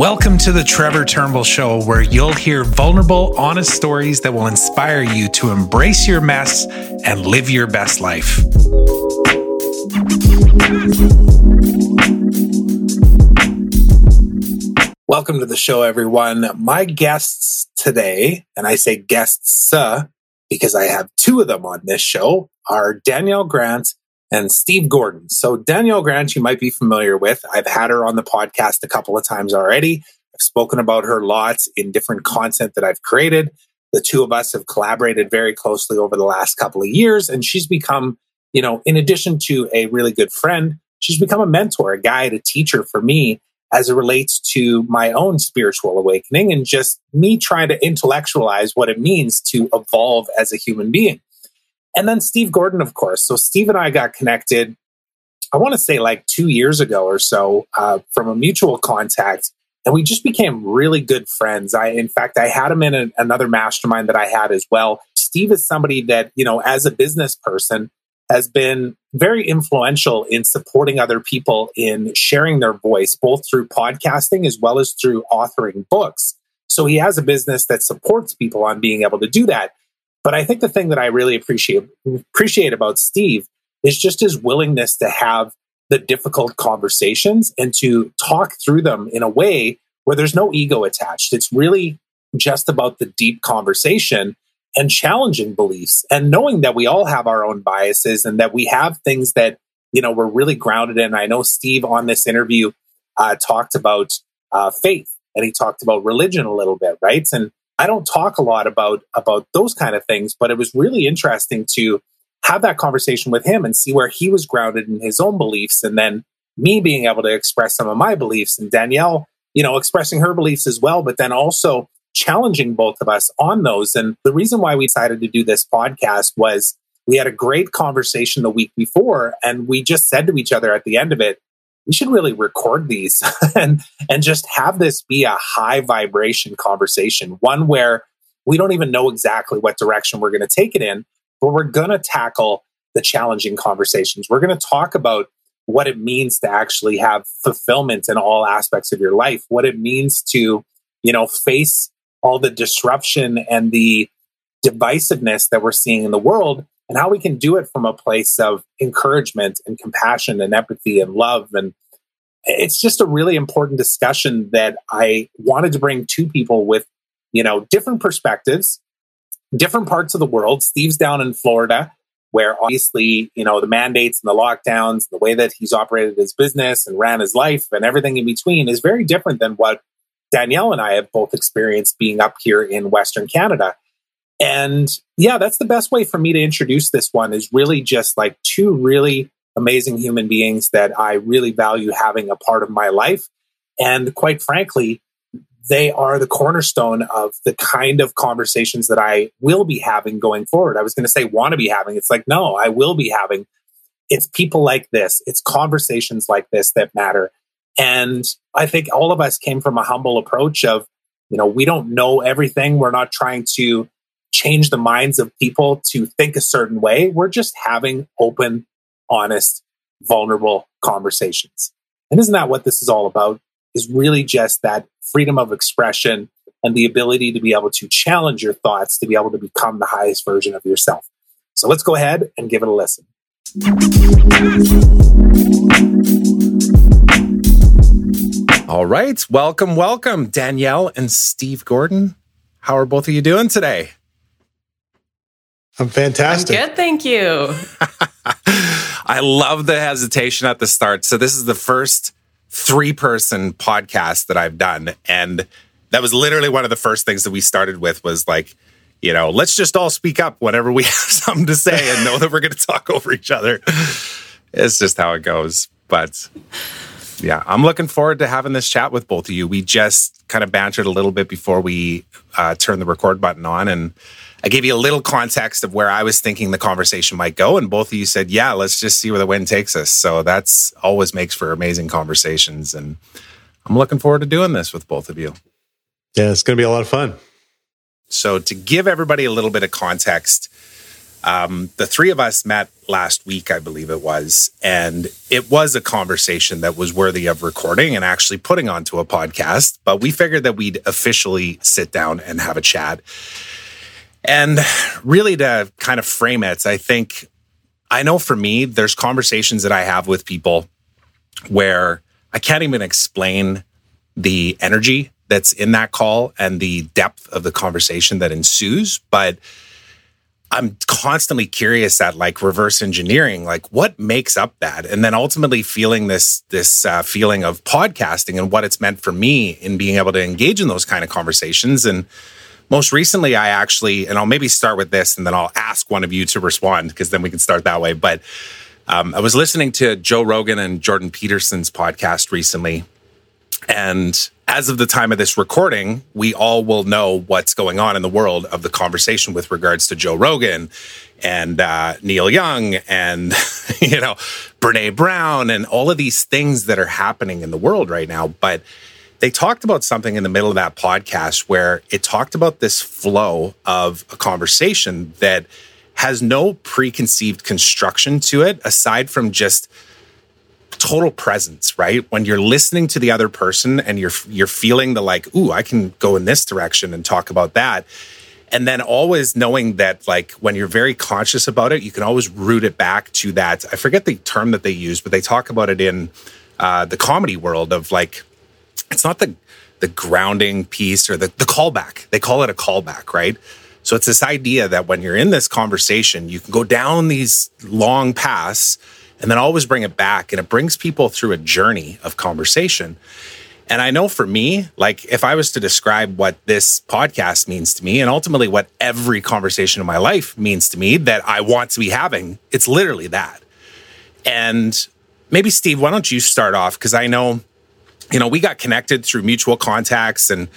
Welcome to the Trevor Turnbull Show, where you'll hear vulnerable, honest stories that will inspire you to embrace your mess and live your best life. Welcome to the show, everyone. My guests today, and I say guests uh, because I have two of them on this show, are Danielle Grant and Steve Gordon. So Danielle Grant, you might be familiar with. I've had her on the podcast a couple of times already. I've spoken about her lots in different content that I've created. The two of us have collaborated very closely over the last couple of years, and she's become, you know, in addition to a really good friend, she's become a mentor, a guide, a teacher for me as it relates to my own spiritual awakening and just me trying to intellectualize what it means to evolve as a human being. And then Steve Gordon, of course. So Steve and I got connected, I want to say like two years ago or so uh, from a mutual contact. And we just became really good friends. I, in fact, I had him in a, another mastermind that I had as well. Steve is somebody that, you know, as a business person, has been very influential in supporting other people in sharing their voice, both through podcasting as well as through authoring books. So he has a business that supports people on being able to do that. But I think the thing that I really appreciate appreciate about Steve is just his willingness to have the difficult conversations and to talk through them in a way where there's no ego attached. It's really just about the deep conversation and challenging beliefs and knowing that we all have our own biases and that we have things that you know we're really grounded in. I know Steve on this interview uh, talked about uh, faith and he talked about religion a little bit, right? And I don't talk a lot about about those kind of things, but it was really interesting to have that conversation with him and see where he was grounded in his own beliefs and then me being able to express some of my beliefs and Danielle, you know, expressing her beliefs as well, but then also challenging both of us on those. And the reason why we decided to do this podcast was we had a great conversation the week before and we just said to each other at the end of it, we should really record these and and just have this be a high vibration conversation one where we don't even know exactly what direction we're going to take it in but we're going to tackle the challenging conversations. We're going to talk about what it means to actually have fulfillment in all aspects of your life what it means to you know face all the disruption and the divisiveness that we're seeing in the world and how we can do it from a place of encouragement and compassion and empathy and love. And it's just a really important discussion that I wanted to bring to people with, you know, different perspectives, different parts of the world. Steve's down in Florida, where obviously, you know, the mandates and the lockdowns, the way that he's operated his business and ran his life and everything in between is very different than what Danielle and I have both experienced being up here in Western Canada. And yeah, that's the best way for me to introduce this one is really just like two really amazing human beings that I really value having a part of my life. And quite frankly, they are the cornerstone of the kind of conversations that I will be having going forward. I was going to say want to be having. It's like, no, I will be having. It's people like this, it's conversations like this that matter. And I think all of us came from a humble approach of, you know, we don't know everything. We're not trying to change the minds of people to think a certain way. We're just having open, honest, vulnerable conversations. And isn't that what this is all about? Is really just that freedom of expression and the ability to be able to challenge your thoughts to be able to become the highest version of yourself. So let's go ahead and give it a listen. All right. Welcome, welcome, Danielle and Steve Gordon. How are both of you doing today? I'm fantastic. I'm good, thank you. I love the hesitation at the start. So this is the first three person podcast that I've done and that was literally one of the first things that we started with was like, you know, let's just all speak up whenever we have something to say and know that we're going to talk over each other. It's just how it goes. But yeah, I'm looking forward to having this chat with both of you. We just kind of bantered a little bit before we uh, turned the record button on and I gave you a little context of where I was thinking the conversation might go, and both of you said, "Yeah, let's just see where the wind takes us." So that's always makes for amazing conversations, and I'm looking forward to doing this with both of you. Yeah, it's going to be a lot of fun. So to give everybody a little bit of context, Um, the three of us met last week, I believe it was, and it was a conversation that was worthy of recording and actually putting onto a podcast. But we figured that we'd officially sit down and have a chat. And really, to kind of frame it, I think I know for me, there's conversations that I have with people where I can't even explain the energy that's in that call and the depth of the conversation that ensues. But I'm constantly curious at like reverse engineering, like what makes up that, and then ultimately feeling this this uh, feeling of podcasting and what it's meant for me in being able to engage in those kind of conversations. And most recently, I actually, and I'll maybe start with this, and then I'll ask one of you to respond because then we can start that way. But um, I was listening to Joe Rogan and Jordan Peterson's podcast recently, and as of the time of this recording, we all will know what's going on in the world of the conversation with regards to Joe Rogan and uh, Neil Young and, you know, Brene Brown and all of these things that are happening in the world right now. But they talked about something in the middle of that podcast where it talked about this flow of a conversation that has no preconceived construction to it aside from just total presence, right? When you're listening to the other person and you're you're feeling the like, ooh, I can go in this direction and talk about that. And then always knowing that like when you're very conscious about it, you can always root it back to that. I forget the term that they use, but they talk about it in uh, the comedy world of like it's not the the grounding piece or the, the callback. They call it a callback, right? So it's this idea that when you're in this conversation, you can go down these long paths and then always bring it back. And it brings people through a journey of conversation. And I know for me, like if I was to describe what this podcast means to me and ultimately what every conversation in my life means to me that I want to be having, it's literally that. And maybe Steve, why don't you start off? Because I know, you know, we got connected through mutual contacts and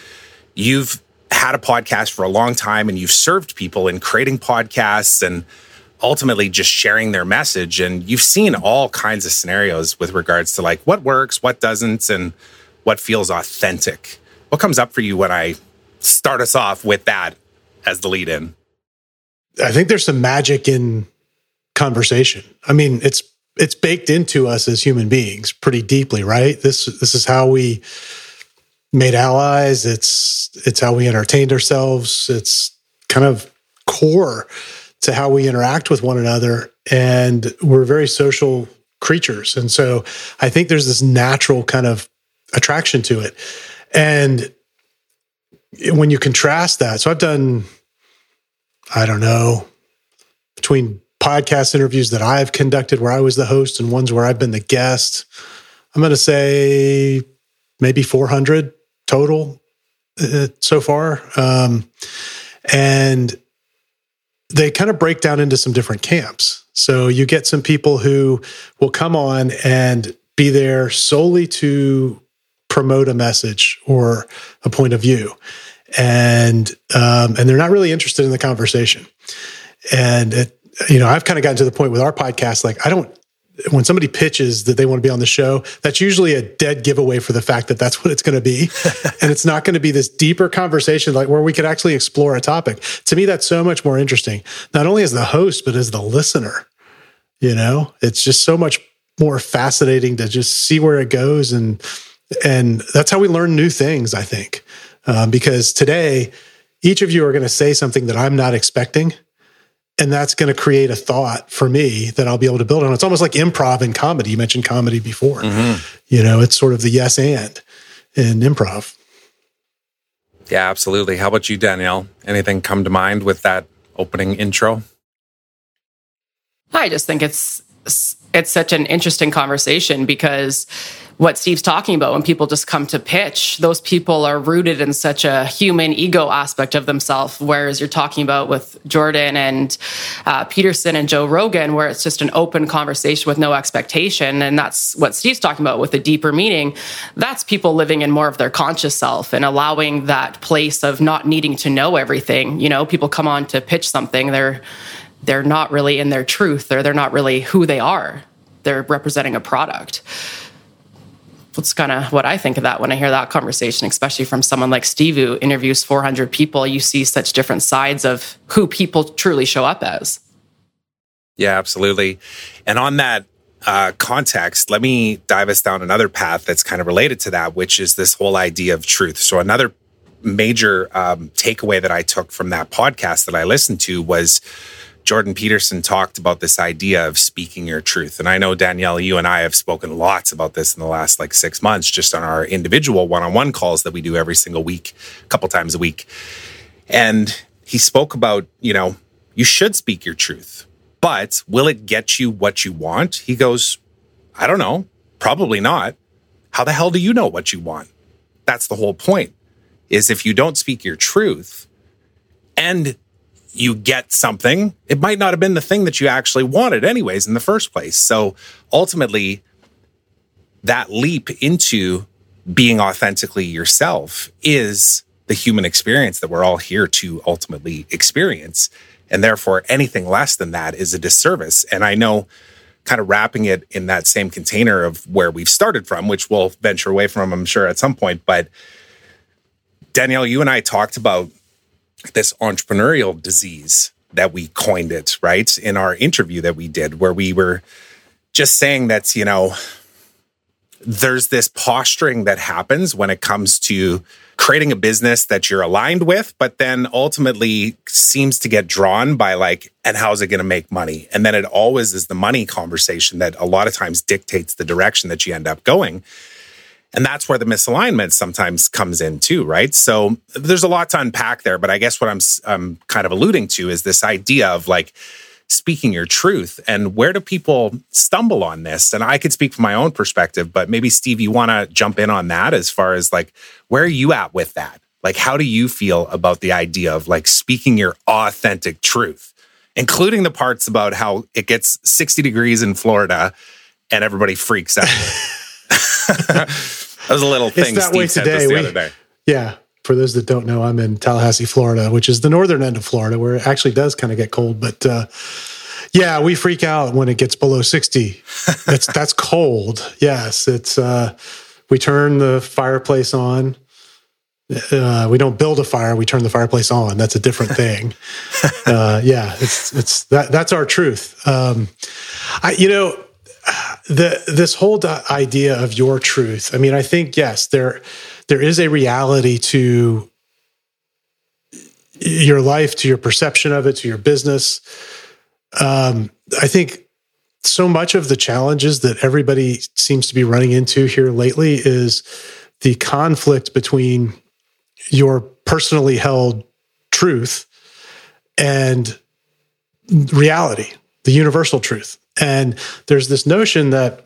you've had a podcast for a long time and you've served people in creating podcasts and ultimately just sharing their message. And you've seen all kinds of scenarios with regards to like what works, what doesn't, and what feels authentic. What comes up for you when I start us off with that as the lead in? I think there's some magic in conversation. I mean, it's it's baked into us as human beings pretty deeply, right? This this is how we made allies. It's it's how we entertained ourselves. It's kind of core to how we interact with one another. And we're very social creatures. And so I think there's this natural kind of attraction to it. And when you contrast that, so I've done, I don't know, between podcast interviews that I've conducted where I was the host and ones where I've been the guest, I'm going to say maybe 400 total uh, so far. Um, and they kind of break down into some different camps. So you get some people who will come on and be there solely to promote a message or a point of view, and um, and they're not really interested in the conversation. And it, you know, I've kind of gotten to the point with our podcast, like I don't when somebody pitches that they want to be on the show, that's usually a dead giveaway for the fact that that's what it's going to be. and it's not going to be this deeper conversation like where we could actually explore a topic. To me, that's so much more interesting, not only as the host, but as the listener. You know, it's just so much more fascinating to just see where it goes. And, and that's how we learn new things, I think. Um, because today, each of you are going to say something that I'm not expecting and that's going to create a thought for me that I'll be able to build on. It's almost like improv and comedy. You mentioned comedy before. Mm-hmm. You know, it's sort of the yes and in improv. Yeah, absolutely. How about you, Danielle? Anything come to mind with that opening intro? I just think it's it's such an interesting conversation because what Steve's talking about when people just come to pitch, those people are rooted in such a human ego aspect of themselves. Whereas you're talking about with Jordan and uh, Peterson and Joe Rogan, where it's just an open conversation with no expectation. And that's what Steve's talking about with a deeper meaning. That's people living in more of their conscious self and allowing that place of not needing to know everything. You know, people come on to pitch something, they're they're not really in their truth or they're not really who they are. They're representing a product that's kind of what I think of that when I hear that conversation, especially from someone like Steve who interviews 400 people. You see such different sides of who people truly show up as. Yeah, absolutely. And on that uh, context, let me dive us down another path that's kind of related to that, which is this whole idea of truth. So, another major um, takeaway that I took from that podcast that I listened to was Jordan Peterson talked about this idea of speaking your truth. And I know, Danielle, you and I have spoken lots about this in the last like six months, just on our individual one on one calls that we do every single week, a couple times a week. And he spoke about, you know, you should speak your truth, but will it get you what you want? He goes, I don't know. Probably not. How the hell do you know what you want? That's the whole point. Is if you don't speak your truth and you get something, it might not have been the thing that you actually wanted, anyways, in the first place. So ultimately, that leap into being authentically yourself is the human experience that we're all here to ultimately experience. And therefore, anything less than that is a disservice. And I know, kind of wrapping it in that same container of where we've started from, which we'll venture away from, I'm sure, at some point. But Danielle, you and I talked about this entrepreneurial disease that we coined it, right? In our interview that we did, where we were just saying that, you know, there's this posturing that happens when it comes to creating a business that you're aligned with, but then ultimately seems to get drawn by like, and how's it going to make money? And then it always is the money conversation that a lot of times dictates the direction that you end up going. And that's where the misalignment sometimes comes in too, right? So there's a lot to unpack there, but I guess what I'm, I'm kind of alluding to is this idea of like speaking your truth and where do people stumble on this? And I could speak from my own perspective, but maybe Steve, you want to jump in on that as far as like, where are you at with that? Like, how do you feel about the idea of like speaking your authentic truth, including the parts about how it gets 60 degrees in Florida and everybody freaks out? that was a little thing it's that Steve way today. the we, other day. Yeah. For those that don't know, I'm in Tallahassee, Florida, which is the northern end of Florida, where it actually does kind of get cold. But uh, yeah, we freak out when it gets below 60. That's that's cold. Yes, it's. Uh, we turn the fireplace on. Uh, we don't build a fire; we turn the fireplace on. That's a different thing. uh, yeah, it's it's that that's our truth. Um, I, you know, the this whole idea of your truth. I mean, I think yes, there there is a reality to your life, to your perception of it, to your business. Um, I think so much of the challenges that everybody seems to be running into here lately is the conflict between your personally held truth and reality, the universal truth. And there's this notion that,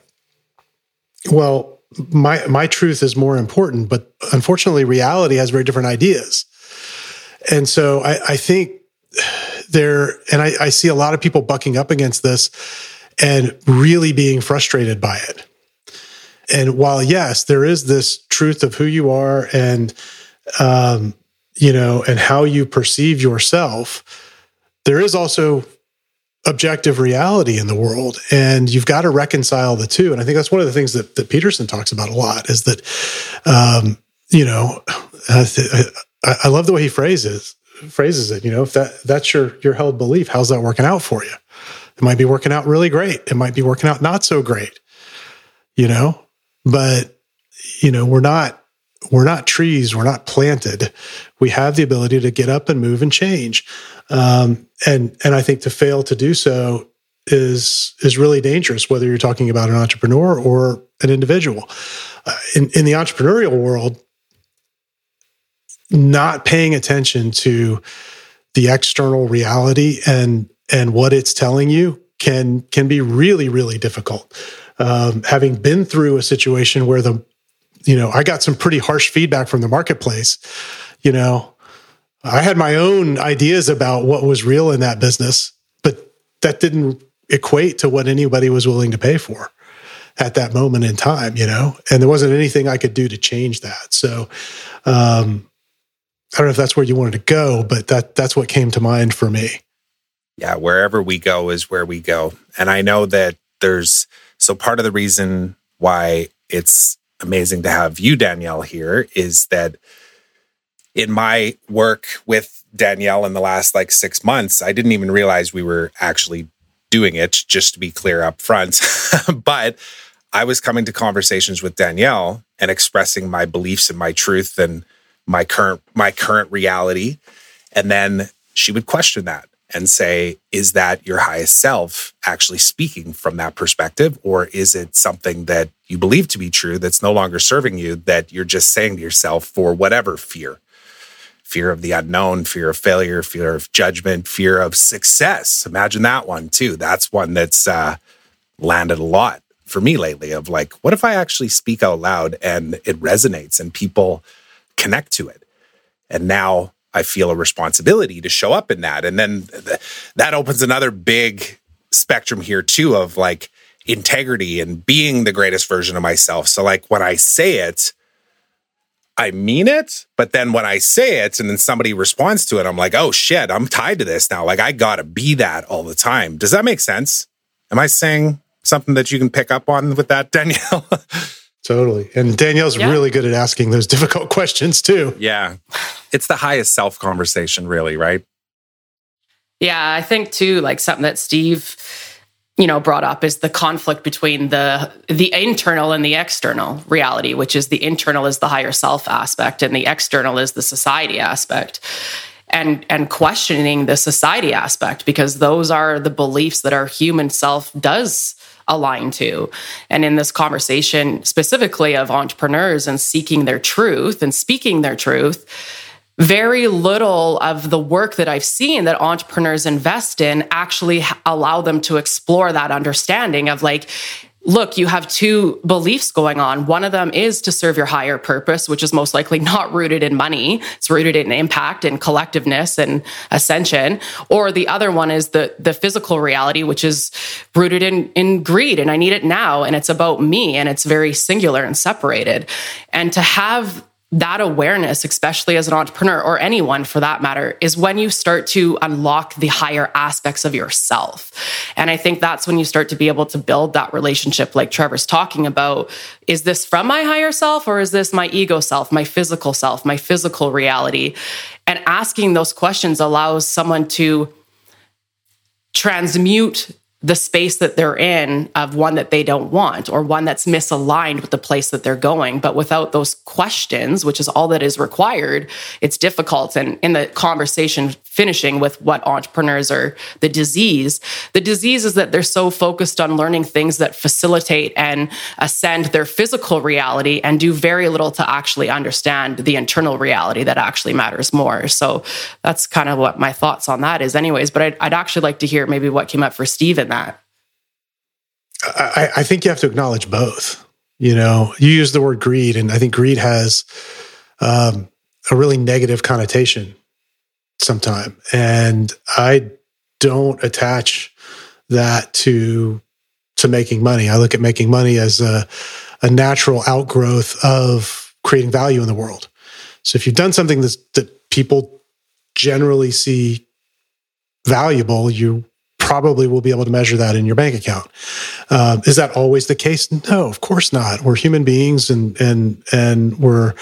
well, my my truth is more important, but unfortunately, reality has very different ideas. And so I, I think there, and I, I see a lot of people bucking up against this and really being frustrated by it. And while yes, there is this truth of who you are and um, you know, and how you perceive yourself, there is also objective reality in the world and you've got to reconcile the two. And i think that's one of the things that, that peterson talks about a lot is that um, you know I, I, love the way he phrases phrases it you know if that that's your your held belief how's that working out for you? It might be working out really great. It might be working out not so great you know? But you know we're not we're not trees. We're not planted. We have the ability to get up and move and change um, and and I think to fail to do so is is really dangerous, whether you're talking about an entrepreneur or an individual. Uh, in in the entrepreneurial world, not paying attention to the external reality and and what it's telling you can can be really really difficult. Um, having been through a situation where the you know I got some pretty harsh feedback from the marketplace, you know I had my own ideas about what was real in that business, but that didn't equate to what anybody was willing to pay for at that moment in time, you know, and there wasn't anything I could do to change that. So, um, I don't know if that's where you wanted to go, but that that's what came to mind for me. Yeah, wherever we go is where we go. And I know that there's so part of the reason why it's amazing to have you Danielle here is that in my work with Danielle in the last like six months, I didn't even realize we were actually doing it, just to be clear up front. but I was coming to conversations with Danielle and expressing my beliefs and my truth and my current my current reality. And then she would question that and say, is that your highest self actually speaking from that perspective? Or is it something that you believe to be true that's no longer serving you, that you're just saying to yourself for whatever fear? Fear of the unknown, fear of failure, fear of judgment, fear of success. Imagine that one too. That's one that's uh, landed a lot for me lately of like, what if I actually speak out loud and it resonates and people connect to it? And now I feel a responsibility to show up in that. And then th- that opens another big spectrum here too of like integrity and being the greatest version of myself. So like when I say it, I mean it, but then when I say it and then somebody responds to it, I'm like, oh shit, I'm tied to this now. Like I gotta be that all the time. Does that make sense? Am I saying something that you can pick up on with that, Danielle? Totally. And Danielle's yeah. really good at asking those difficult questions too. Yeah. It's the highest self conversation, really, right? Yeah. I think too, like something that Steve, you know, brought up is the conflict between the the internal and the external reality, which is the internal is the higher self aspect and the external is the society aspect. And and questioning the society aspect because those are the beliefs that our human self does align to. And in this conversation, specifically of entrepreneurs and seeking their truth and speaking their truth, very little of the work that I've seen that entrepreneurs invest in actually allow them to explore that understanding of like, look, you have two beliefs going on. One of them is to serve your higher purpose, which is most likely not rooted in money. It's rooted in impact and collectiveness and ascension. Or the other one is the, the physical reality, which is rooted in, in greed and I need it now. And it's about me and it's very singular and separated. And to have that awareness, especially as an entrepreneur or anyone for that matter, is when you start to unlock the higher aspects of yourself. And I think that's when you start to be able to build that relationship, like Trevor's talking about. Is this from my higher self or is this my ego self, my physical self, my physical reality? And asking those questions allows someone to transmute the space that they're in of one that they don't want or one that's misaligned with the place that they're going. But without those questions, which is all that is required, it's difficult. And in the conversation finishing with what entrepreneurs are the disease, the disease is that they're so focused on learning things that facilitate and ascend their physical reality and do very little to actually understand the internal reality that actually matters more. So that's kind of what my thoughts on that is, anyways. But I'd, I'd actually like to hear maybe what came up for Steve in that? I, I think you have to acknowledge both. You know, you use the word greed, and I think greed has um, a really negative connotation sometime. And I don't attach that to to making money. I look at making money as a, a natural outgrowth of creating value in the world. So if you've done something that's, that people generally see valuable, you probably will be able to measure that in your bank account. Uh, is that always the case? No, of course not. We're human beings, and and and we're,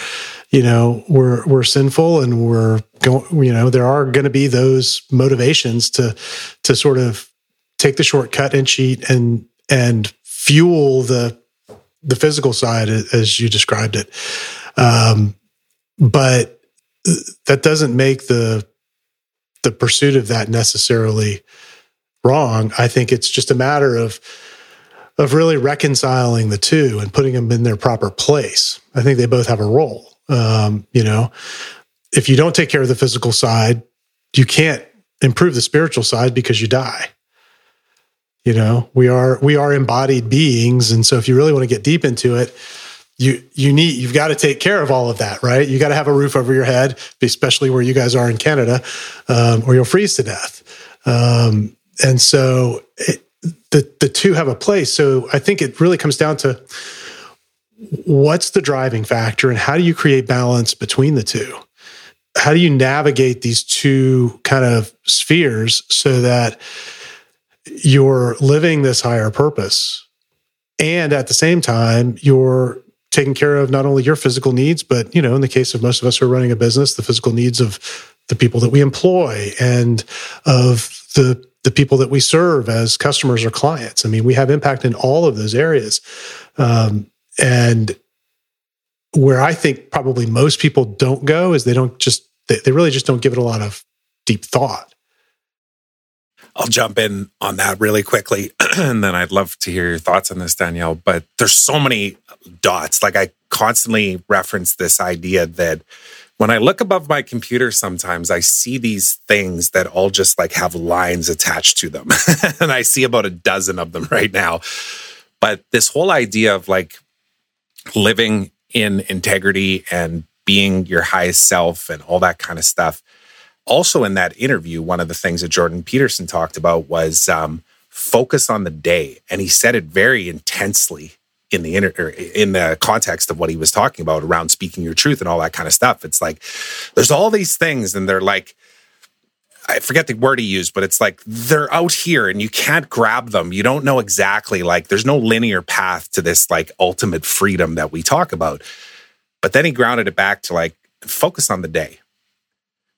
you know, we're we're sinful, and we're going. You know, there are going to be those motivations to to sort of take the shortcut and cheat and and fuel the the physical side as you described it. Um, but that doesn't make the the pursuit of that necessarily wrong. I think it's just a matter of of really reconciling the two and putting them in their proper place. I think they both have a role. Um, you know, if you don't take care of the physical side, you can't improve the spiritual side because you die. You know, we are we are embodied beings, and so if you really want to get deep into it, you you need you've got to take care of all of that, right? You got to have a roof over your head, especially where you guys are in Canada, um, or you'll freeze to death. Um, and so it, the the two have a place. So I think it really comes down to what's the driving factor and how do you create balance between the two? How do you navigate these two kind of spheres so that you're living this higher purpose and at the same time you're taking care of not only your physical needs but you know in the case of most of us who are running a business the physical needs of the people that we employ and of the the people that we serve as customers or clients. I mean, we have impact in all of those areas. Um, and where I think probably most people don't go is they don't just, they, they really just don't give it a lot of deep thought. I'll jump in on that really quickly. and then I'd love to hear your thoughts on this, Danielle. But there's so many dots. Like I constantly reference this idea that when I look above my computer, sometimes I see these things that all just like have lines attached to them. and I see about a dozen of them right now. But this whole idea of like living in integrity and being your highest self and all that kind of stuff. Also, in that interview, one of the things that Jordan Peterson talked about was um, focus on the day. And he said it very intensely in the inter- in the context of what he was talking about around speaking your truth and all that kind of stuff. It's like there's all these things, and they're like I forget the word he used, but it's like they're out here and you can't grab them. You don't know exactly like there's no linear path to this like ultimate freedom that we talk about. But then he grounded it back to like focus on the day.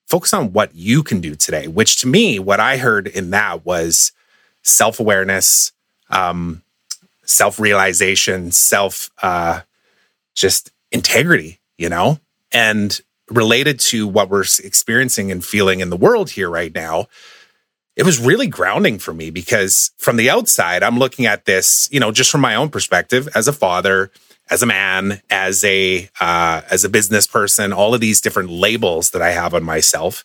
Focus on what you can do today, which to me, what I heard in that was self awareness, um, self realization, self uh, just integrity, you know? And related to what we're experiencing and feeling in the world here right now, it was really grounding for me because from the outside, I'm looking at this, you know, just from my own perspective as a father, as a man, as a uh, as a business person, all of these different labels that I have on myself,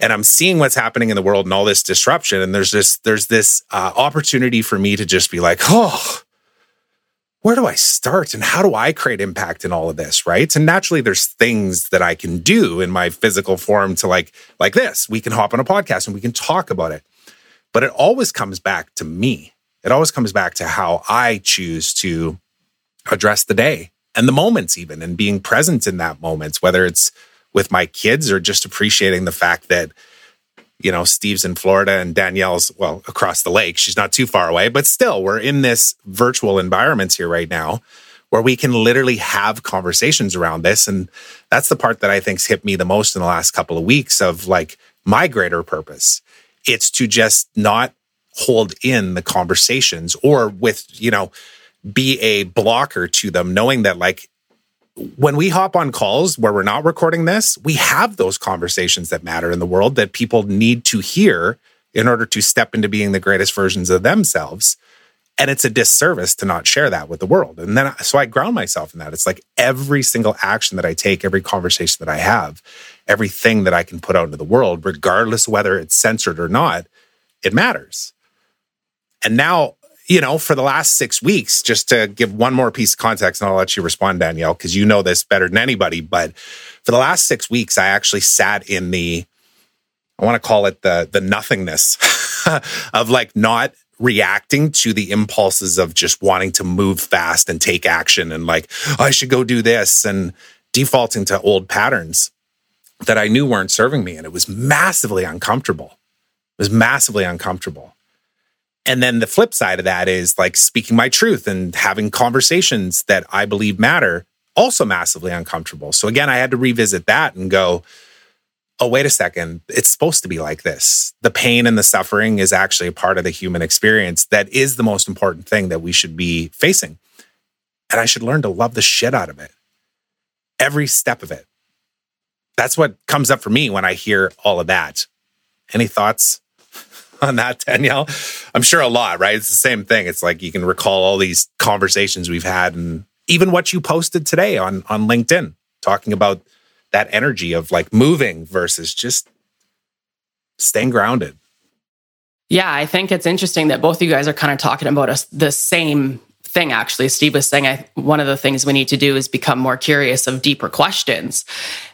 and I'm seeing what's happening in the world and all this disruption. And there's this there's this uh, opportunity for me to just be like, oh, where do I start and how do I create impact in all of this, right? And naturally there's things that I can do in my physical form to like like this. We can hop on a podcast and we can talk about it. But it always comes back to me. It always comes back to how I choose to address the day and the moments even and being present in that moment, whether it's with my kids or just appreciating the fact that you know, Steve's in Florida and Danielle's, well, across the lake. She's not too far away, but still, we're in this virtual environment here right now where we can literally have conversations around this. And that's the part that I think's hit me the most in the last couple of weeks of like my greater purpose. It's to just not hold in the conversations or with, you know, be a blocker to them, knowing that like when we hop on calls where we're not recording this, we have those conversations that matter in the world that people need to hear in order to step into being the greatest versions of themselves. And it's a disservice to not share that with the world. And then, so I ground myself in that. It's like every single action that I take, every conversation that I have, everything that I can put out into the world, regardless whether it's censored or not, it matters. And now you know, for the last six weeks, just to give one more piece of context, and I'll let you respond, Danielle, because you know this better than anybody. But for the last six weeks, I actually sat in the, I want to call it the the nothingness of like not reacting to the impulses of just wanting to move fast and take action and like, oh, I should go do this and defaulting to old patterns that I knew weren't serving me. And it was massively uncomfortable. It was massively uncomfortable. And then the flip side of that is like speaking my truth and having conversations that I believe matter, also massively uncomfortable. So again, I had to revisit that and go, oh, wait a second. It's supposed to be like this. The pain and the suffering is actually a part of the human experience that is the most important thing that we should be facing. And I should learn to love the shit out of it. Every step of it. That's what comes up for me when I hear all of that. Any thoughts? on that, Danielle? I'm sure a lot, right? It's the same thing. It's like you can recall all these conversations we've had and even what you posted today on on LinkedIn talking about that energy of like moving versus just staying grounded. Yeah, I think it's interesting that both of you guys are kind of talking about us the same thing actually steve was saying I, one of the things we need to do is become more curious of deeper questions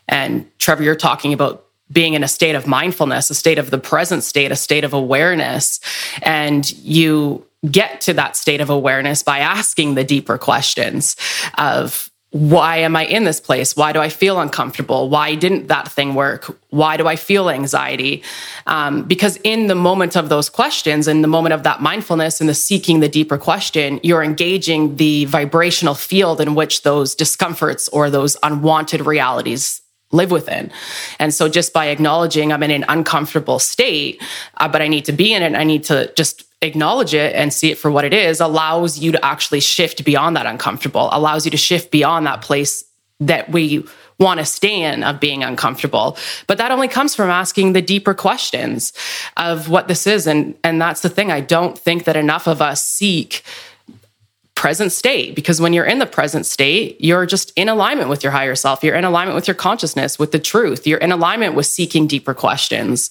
and trevor you're talking about being in a state of mindfulness, a state of the present state, a state of awareness. And you get to that state of awareness by asking the deeper questions of, why am I in this place? Why do I feel uncomfortable? Why didn't that thing work? Why do I feel anxiety? Um, because in the moment of those questions, in the moment of that mindfulness and the seeking the deeper question, you're engaging the vibrational field in which those discomforts or those unwanted realities live within. And so just by acknowledging I'm in an uncomfortable state, uh, but I need to be in it, I need to just acknowledge it and see it for what it is allows you to actually shift beyond that uncomfortable, allows you to shift beyond that place that we want to stay in of being uncomfortable. But that only comes from asking the deeper questions of what this is. And, and that's the thing. I don't think that enough of us seek present state because when you're in the present state, you're just in alignment with your higher self. You're in alignment with your consciousness, with the truth. You're in alignment with seeking deeper questions.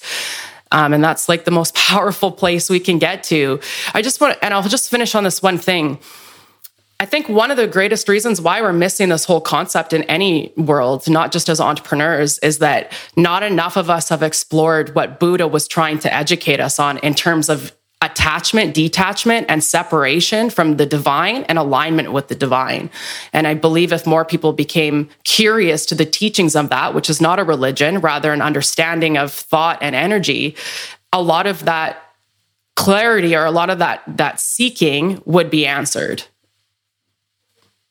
Um, and that's like the most powerful place we can get to. I just want, and I'll just finish on this one thing. I think one of the greatest reasons why we're missing this whole concept in any world, not just as entrepreneurs, is that not enough of us have explored what Buddha was trying to educate us on in terms of attachment, detachment, and separation from the divine and alignment with the divine. And I believe if more people became curious to the teachings of that, which is not a religion, rather an understanding of thought and energy, a lot of that clarity or a lot of that that seeking would be answered.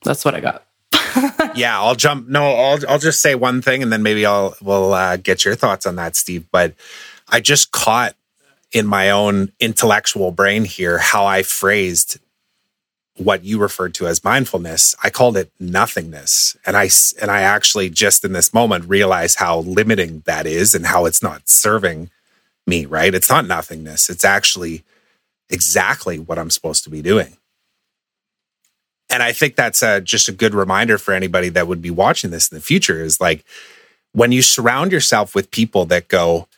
That's what I got. yeah, I'll jump. No, I'll I'll just say one thing, and then maybe I'll we'll uh, get your thoughts on that, Steve. But I just caught in my own intellectual brain here how I phrased what you referred to as mindfulness. I called it nothingness, and I and I actually just in this moment realized how limiting that is, and how it's not serving me. Right? It's not nothingness. It's actually exactly what I'm supposed to be doing and I think that's a, just a good reminder for anybody that would be watching this in the future is like when you surround yourself with people that go,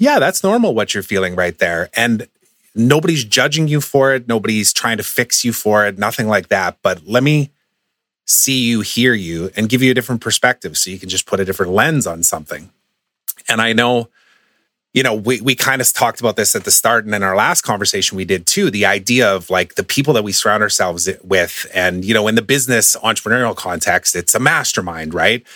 yeah, that's normal what you're feeling right there. And nobody's judging you for it. Nobody's trying to fix you for it, nothing like that. But let me see you, hear you, and give you a different perspective so you can just put a different lens on something. And I know you know, we, we kind of talked about this at the start and in our last conversation we did too, the idea of like the people that we surround ourselves with. And, you know, in the business entrepreneurial context, it's a mastermind, right?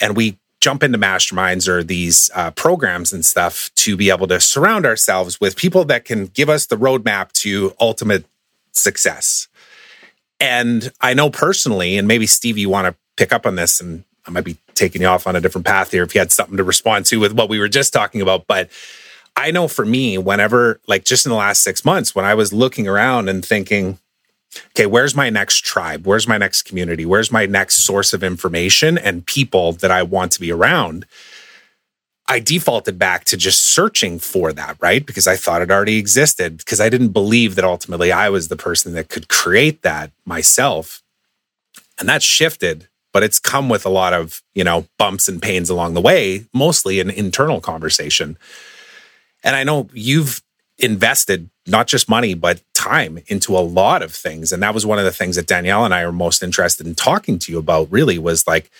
And we jump into masterminds or these uh, programs and stuff to be able to surround ourselves with people that can give us the roadmap to ultimate success. And I know personally, and maybe Steve, you want to pick up on this and I might be taking you off on a different path here if you had something to respond to with what we were just talking about. But I know for me, whenever, like just in the last six months, when I was looking around and thinking, okay, where's my next tribe? Where's my next community? Where's my next source of information and people that I want to be around? I defaulted back to just searching for that, right? Because I thought it already existed, because I didn't believe that ultimately I was the person that could create that myself. And that shifted but it's come with a lot of, you know, bumps and pains along the way, mostly an internal conversation. And I know you've invested not just money, but time into a lot of things. And that was one of the things that Danielle and I are most interested in talking to you about, really, was like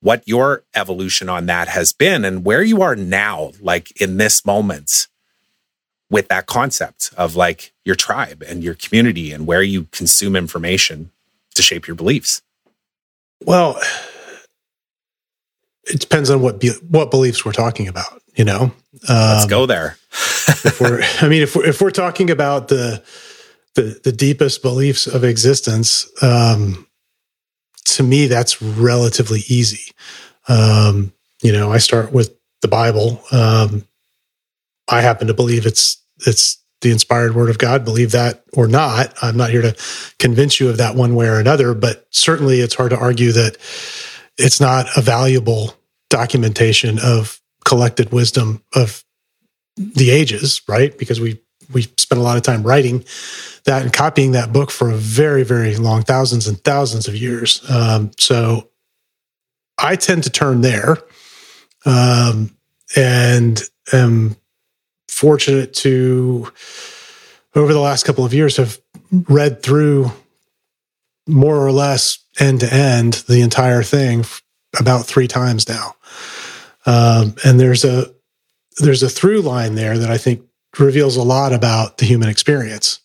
what your evolution on that has been and where you are now, like in this moment with that concept of like your tribe and your community and where you consume information to shape your beliefs. Well, it depends on what be, what beliefs we're talking about. You know, um, let's go there. if we're, I mean, if we're if we're talking about the the, the deepest beliefs of existence, um, to me, that's relatively easy. Um, you know, I start with the Bible. Um, I happen to believe it's it's the inspired word of God, believe that or not. I'm not here to convince you of that one way or another, but certainly it's hard to argue that it's not a valuable documentation of collected wisdom of the ages, right? Because we we spent a lot of time writing that and copying that book for a very very long thousands and thousands of years. Um, so I tend to turn there, um, and am fortunate to, over the last couple of years, have read through more or less end to end the entire thing about three times now. Um, and there's a there's a through line there that I think reveals a lot about the human experience.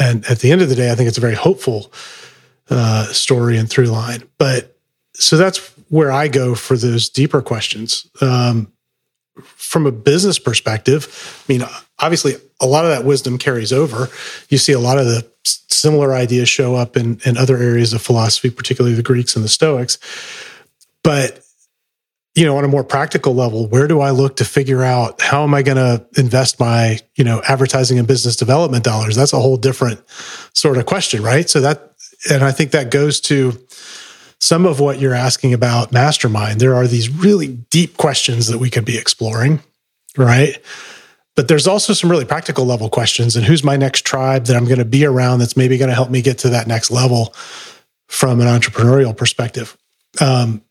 And at the end of the day, I think it's a very hopeful uh, story and through line. But so that's where I go for those deeper questions. Um, from a business perspective, I mean, obviously, a lot of that wisdom carries over. You see a lot of the similar ideas show up in, in other areas of philosophy, particularly the Greeks and the Stoics. But you know, on a more practical level, where do I look to figure out how am I going to invest my, you know, advertising and business development dollars? That's a whole different sort of question, right? So that, and I think that goes to some of what you're asking about mastermind. There are these really deep questions that we could be exploring, right? But there's also some really practical level questions and who's my next tribe that I'm going to be around that's maybe going to help me get to that next level from an entrepreneurial perspective. Um,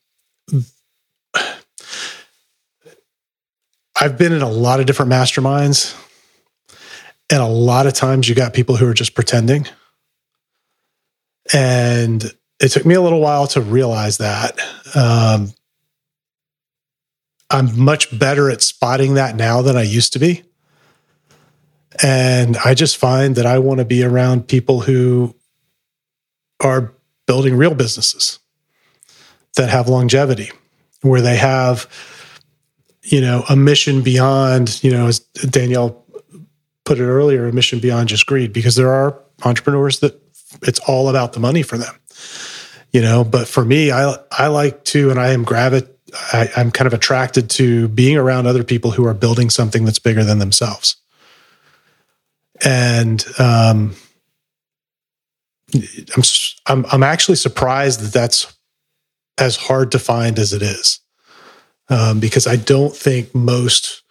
I've been in a lot of different masterminds, and a lot of times you got people who are just pretending. And it took me a little while to realize that. Um, I'm much better at spotting that now than I used to be. And I just find that I want to be around people who are building real businesses that have longevity, where they have you know, a mission beyond, you know, as Danielle put it earlier, a mission beyond just greed, because there are entrepreneurs that it's all about the money for them, you know. But for me, I I like to, and I am gravit, I, I'm kind of attracted to being around other people who are building something that's bigger than themselves, and um, I'm I'm I'm actually surprised that that's as hard to find as it is um, because I don't think most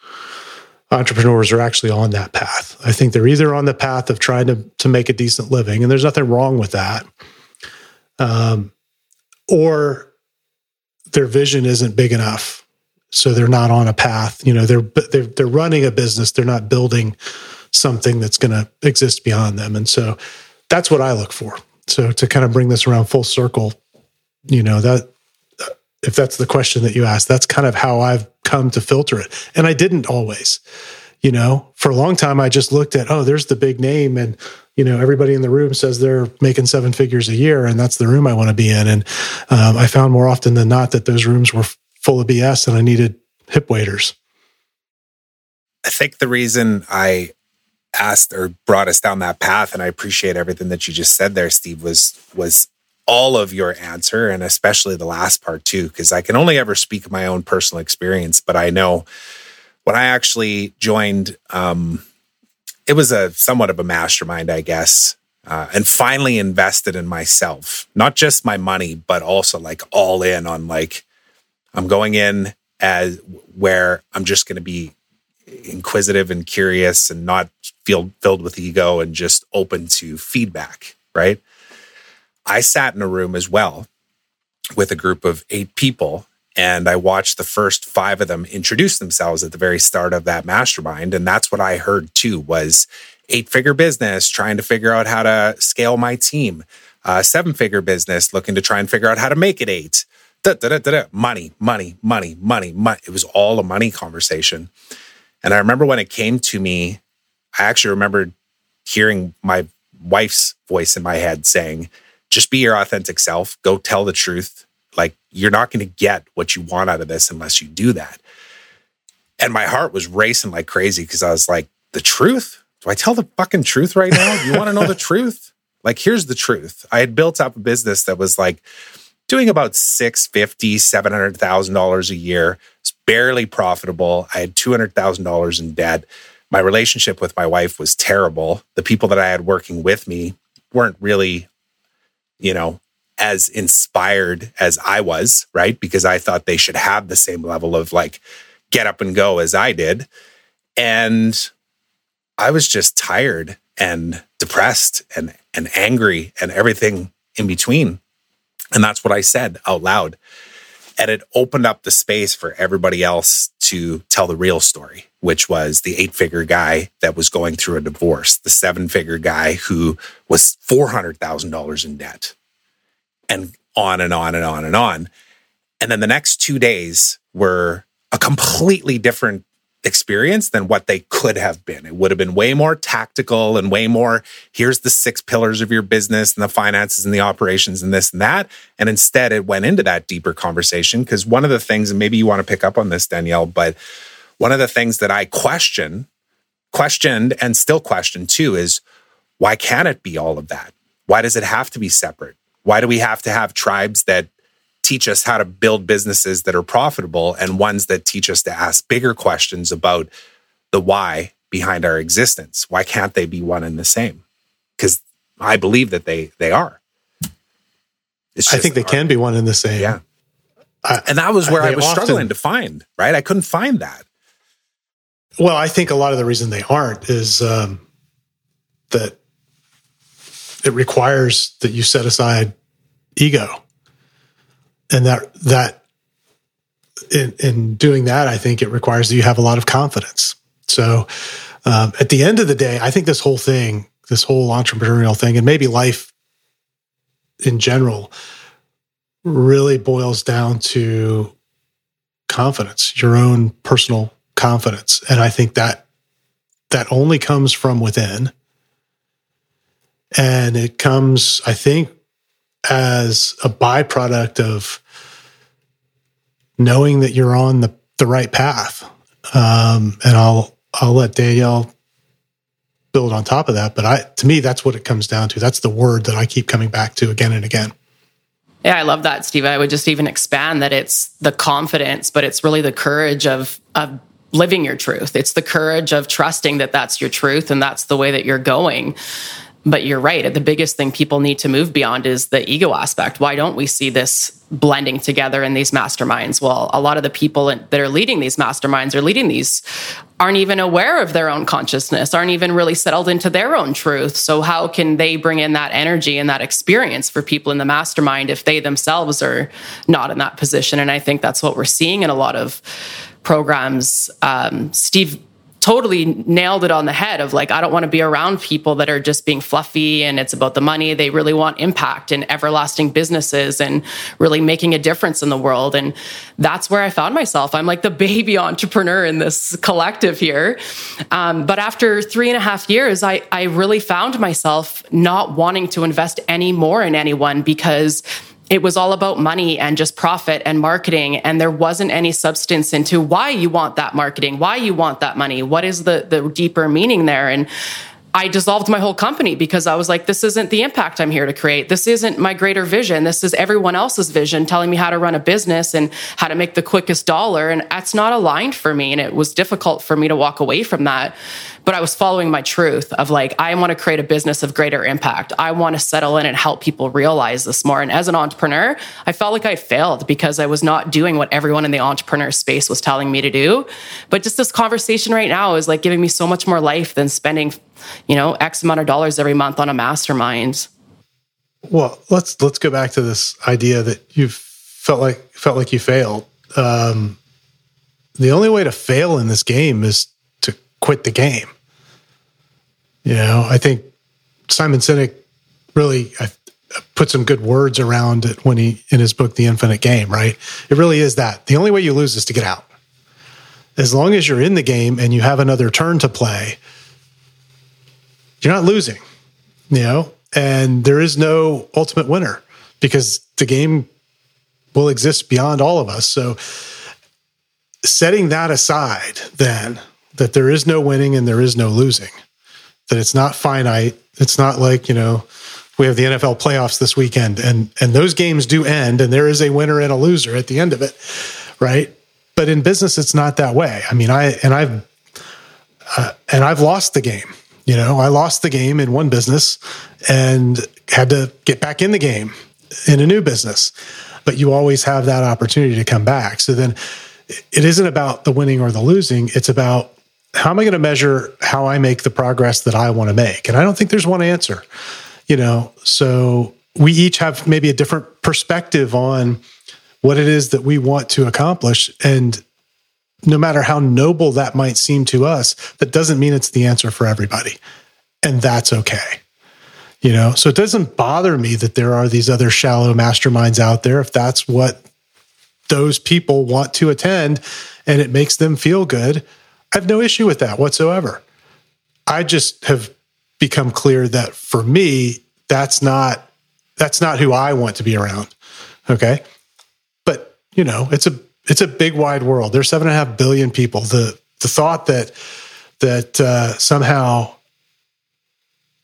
entrepreneurs are actually on that path. I think they're either on the path of trying to to make a decent living, and there's nothing wrong with that, um, or their vision isn't big enough, so they're not on a path. You know, they're they're they're running a business, they're not building something that's going to exist beyond them, and so that's what I look for. So to kind of bring this around full circle, you know that if that's the question that you asked, that's kind of how I've come to filter it. And I didn't always, you know, for a long time, I just looked at, oh, there's the big name. And, you know, everybody in the room says they're making seven figures a year and that's the room I want to be in. And um, I found more often than not that those rooms were full of BS and I needed hip waiters. I think the reason I asked or brought us down that path, and I appreciate everything that you just said there, Steve, was was all of your answer and especially the last part too because i can only ever speak my own personal experience but i know when i actually joined um, it was a somewhat of a mastermind i guess uh, and finally invested in myself not just my money but also like all in on like i'm going in as where i'm just going to be inquisitive and curious and not feel filled with ego and just open to feedback right I sat in a room as well with a group of eight people and I watched the first five of them introduce themselves at the very start of that mastermind. And that's what I heard too was eight figure business trying to figure out how to scale my team, uh, seven figure business looking to try and figure out how to make it eight. Da, da, da, money, money, money, money, money. It was all a money conversation. And I remember when it came to me, I actually remembered hearing my wife's voice in my head saying, just be your authentic self. Go tell the truth. Like you're not going to get what you want out of this unless you do that. And my heart was racing like crazy because I was like, the truth? Do I tell the fucking truth right now? You want to know the truth? Like, here's the truth. I had built up a business that was like doing about six fifty, seven hundred thousand dollars a year. It's barely profitable. I had two hundred thousand dollars in debt. My relationship with my wife was terrible. The people that I had working with me weren't really you know, as inspired as I was, right? Because I thought they should have the same level of like get up and go as I did. And I was just tired and depressed and and angry and everything in between. And that's what I said out loud. And it opened up the space for everybody else to tell the real story, which was the eight figure guy that was going through a divorce, the seven figure guy who was $400,000 in debt, and on and on and on and on. And then the next two days were a completely different experience than what they could have been. It would have been way more tactical and way more here's the six pillars of your business and the finances and the operations and this and that. And instead, it went into that deeper conversation because one of the things, and maybe you want to pick up on this, Danielle, but one of the things that I question, questioned and still question too is why can't it be all of that? Why does it have to be separate? Why do we have to have tribes that teach us how to build businesses that are profitable and ones that teach us to ask bigger questions about the why behind our existence. Why can't they be one and the same? Because I believe that they they are. I think they can be one and the same. Yeah. I, and that was where I was often, struggling to find, right? I couldn't find that. Well, I think a lot of the reason they aren't is um, that it requires that you set aside ego, and that that in, in doing that, I think it requires that you have a lot of confidence. So, um, at the end of the day, I think this whole thing, this whole entrepreneurial thing, and maybe life in general, really boils down to confidence, your own personal confidence. And I think that that only comes from within. And it comes, I think, as a byproduct of knowing that you're on the, the right path. Um, and I'll I'll let Danielle build on top of that. But I to me, that's what it comes down to. That's the word that I keep coming back to again and again. Yeah, I love that, Steve. I would just even expand that it's the confidence, but it's really the courage of of living your truth. It's the courage of trusting that that's your truth and that's the way that you're going. But you're right. The biggest thing people need to move beyond is the ego aspect. Why don't we see this blending together in these masterminds? Well, a lot of the people that are leading these masterminds or leading these aren't even aware of their own consciousness, aren't even really settled into their own truth. So, how can they bring in that energy and that experience for people in the mastermind if they themselves are not in that position? And I think that's what we're seeing in a lot of programs. Um, Steve totally nailed it on the head of like, I don't want to be around people that are just being fluffy and it's about the money. They really want impact and everlasting businesses and really making a difference in the world. And that's where I found myself. I'm like the baby entrepreneur in this collective here. Um, but after three and a half years, I, I really found myself not wanting to invest any more in anyone because it was all about money and just profit and marketing and there wasn't any substance into why you want that marketing why you want that money what is the the deeper meaning there? And I dissolved my whole company because I was like, this isn't the impact I'm here to create. This isn't my greater vision. This is everyone else's vision telling me how to run a business and how to make the quickest dollar. And that's not aligned for me. And it was difficult for me to walk away from that but I was following my truth of like, I want to create a business of greater impact. I want to settle in and help people realize this more. And as an entrepreneur, I felt like I failed because I was not doing what everyone in the entrepreneur space was telling me to do. But just this conversation right now is like giving me so much more life than spending, you know, X amount of dollars every month on a mastermind. Well, let's let's go back to this idea that you felt like felt like you failed. Um, the only way to fail in this game is to quit the game. You know, I think Simon Sinek really put some good words around it when he in his book The Infinite Game, right? It really is that. The only way you lose is to get out. As long as you're in the game and you have another turn to play, you're not losing, you know? And there is no ultimate winner because the game will exist beyond all of us. So setting that aside then that there is no winning and there is no losing that it's not finite. It's not like, you know, we have the NFL playoffs this weekend and and those games do end and there is a winner and a loser at the end of it, right? But in business it's not that way. I mean, I and I've uh, and I've lost the game. You know, I lost the game in one business and had to get back in the game in a new business. But you always have that opportunity to come back. So then it isn't about the winning or the losing, it's about how am I going to measure how I make the progress that I want to make? And I don't think there's one answer, you know. So we each have maybe a different perspective on what it is that we want to accomplish. And no matter how noble that might seem to us, that doesn't mean it's the answer for everybody. And that's okay. You know, so it doesn't bother me that there are these other shallow masterminds out there if that's what those people want to attend and it makes them feel good I have no issue with that whatsoever. I just have become clear that for me, that's not that's not who I want to be around. Okay. But you know, it's a it's a big wide world. There's seven and a half billion people. The the thought that that uh, somehow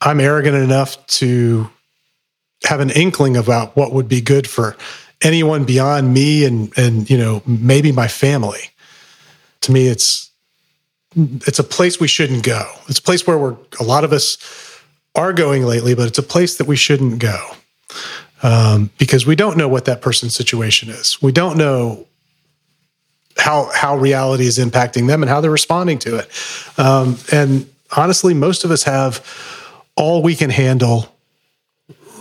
I'm arrogant enough to have an inkling about what would be good for anyone beyond me and and you know maybe my family. To me, it's it's a place we shouldn't go. It's a place where we're a lot of us are going lately, but it's a place that we shouldn't go um, because we don't know what that person's situation is. We don't know how how reality is impacting them and how they're responding to it. Um, and honestly, most of us have all we can handle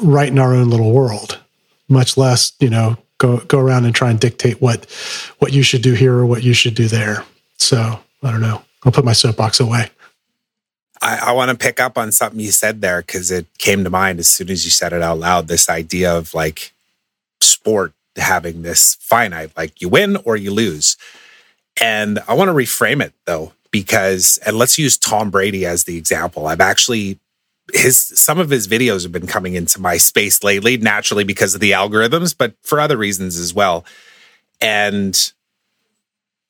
right in our own little world, much less you know go go around and try and dictate what what you should do here or what you should do there. So I don't know. I'll put my soapbox away. I, I want to pick up on something you said there because it came to mind as soon as you said it out loud. This idea of like sport having this finite, like you win or you lose. And I want to reframe it though, because, and let's use Tom Brady as the example. I've actually, his, some of his videos have been coming into my space lately, naturally because of the algorithms, but for other reasons as well. And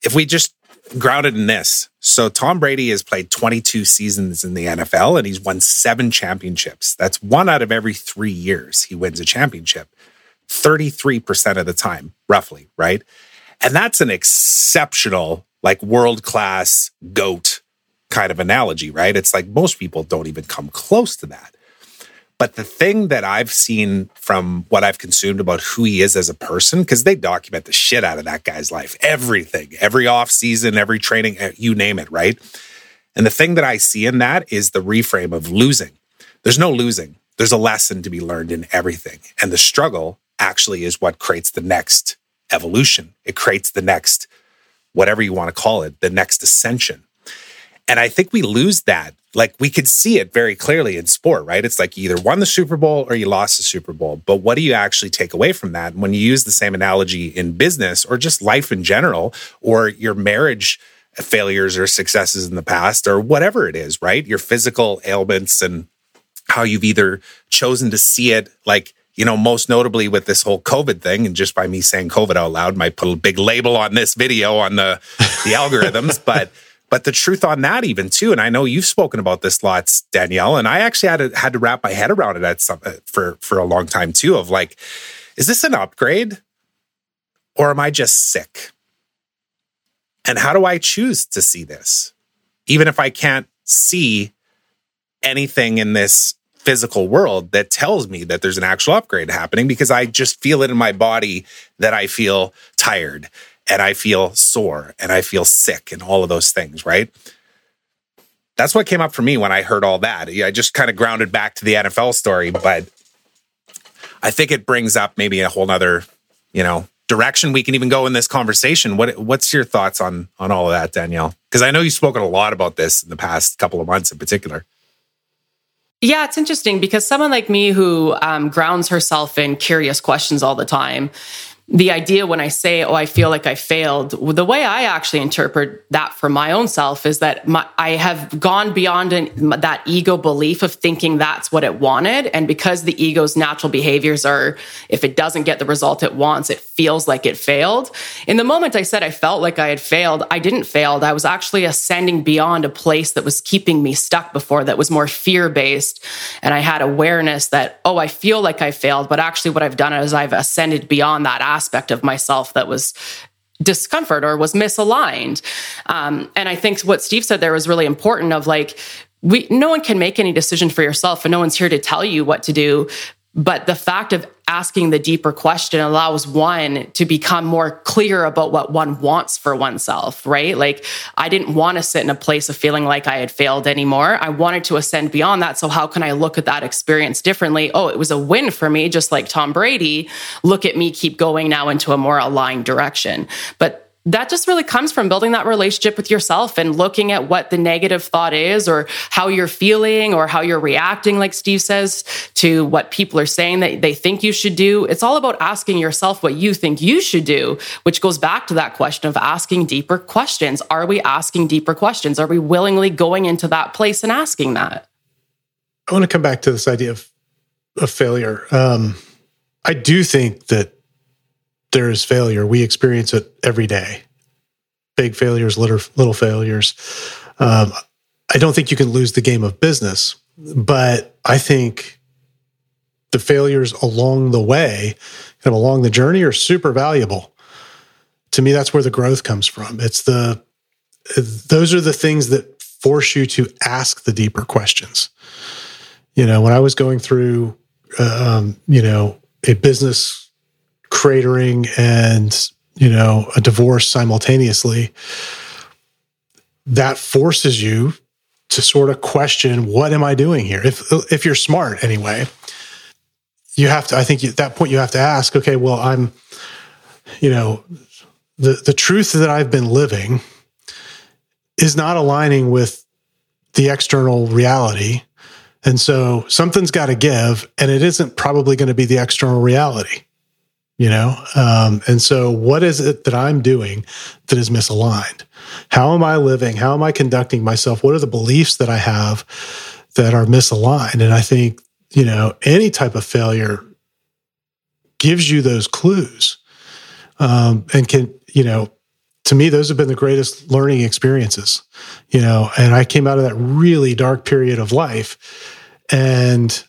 if we just grounded in this. So Tom Brady has played 22 seasons in the NFL and he's won seven championships. That's one out of every three years he wins a championship, 33% of the time, roughly, right? And that's an exceptional, like world class GOAT kind of analogy, right? It's like most people don't even come close to that. But the thing that I've seen from what I've consumed about who he is as a person, because they document the shit out of that guy's life, everything, every off season, every training, eh, you name it, right? And the thing that I see in that is the reframe of losing. There's no losing. There's a lesson to be learned in everything. And the struggle actually is what creates the next evolution. It creates the next, whatever you want to call it, the next ascension. And I think we lose that like we could see it very clearly in sport, right? It's like you either won the Super Bowl or you lost the Super Bowl. But what do you actually take away from that? When you use the same analogy in business or just life in general, or your marriage failures or successes in the past, or whatever it is, right? Your physical ailments and how you've either chosen to see it like you know, most notably with this whole COVID thing, and just by me saying COVID out loud, might put a big label on this video on the the algorithms. But but the truth on that, even too, and I know you've spoken about this lots, Danielle, and I actually had to, had to wrap my head around it at some uh, for for a long time too. Of like, is this an upgrade, or am I just sick? And how do I choose to see this, even if I can't see anything in this physical world that tells me that there's an actual upgrade happening because I just feel it in my body that I feel tired and I feel sore and I feel sick and all of those things, right? That's what came up for me when I heard all that. I just kind of grounded back to the NFL story, but I think it brings up maybe a whole nother, you know, direction we can even go in this conversation. What what's your thoughts on on all of that, Danielle? Because I know you've spoken a lot about this in the past couple of months in particular. Yeah, it's interesting because someone like me who um, grounds herself in curious questions all the time, the idea when I say, oh, I feel like I failed, the way I actually interpret that for my own self is that my, I have gone beyond an, that ego belief of thinking that's what it wanted. And because the ego's natural behaviors are, if it doesn't get the result it wants, it feels like it failed. In the moment I said I felt like I had failed, I didn't fail. I was actually ascending beyond a place that was keeping me stuck before that was more fear based. And I had awareness that, oh, I feel like I failed, but actually what I've done is I've ascended beyond that aspect of myself that was discomfort or was misaligned. Um, and I think what Steve said there was really important of like, we, no one can make any decision for yourself and no one's here to tell you what to do. But the fact of asking the deeper question allows one to become more clear about what one wants for oneself, right? Like, I didn't want to sit in a place of feeling like I had failed anymore. I wanted to ascend beyond that. So, how can I look at that experience differently? Oh, it was a win for me, just like Tom Brady. Look at me keep going now into a more aligned direction. But that just really comes from building that relationship with yourself and looking at what the negative thought is or how you're feeling or how you're reacting, like Steve says, to what people are saying that they think you should do. It's all about asking yourself what you think you should do, which goes back to that question of asking deeper questions. Are we asking deeper questions? Are we willingly going into that place and asking that? I want to come back to this idea of, of failure. Um, I do think that there is failure. We experience it every day. Big failures, little, little failures. Um, I don't think you can lose the game of business, but I think the failures along the way kind of along the journey are super valuable. To me, that's where the growth comes from. It's the those are the things that force you to ask the deeper questions. You know, when I was going through, uh, um, you know, a business cratering and you know a divorce simultaneously, that forces you to sort of question what am I doing here? If if you're smart anyway, you have to. I think at that point you have to ask, okay, well, I'm, you know, the the truth that I've been living is not aligning with the external reality. And so something's got to give, and it isn't probably going to be the external reality, you know? Um, and so, what is it that I'm doing that is misaligned? How am I living? How am I conducting myself? What are the beliefs that I have that are misaligned? And I think, you know, any type of failure gives you those clues um, and can, you know, to me, those have been the greatest learning experiences, you know. And I came out of that really dark period of life, and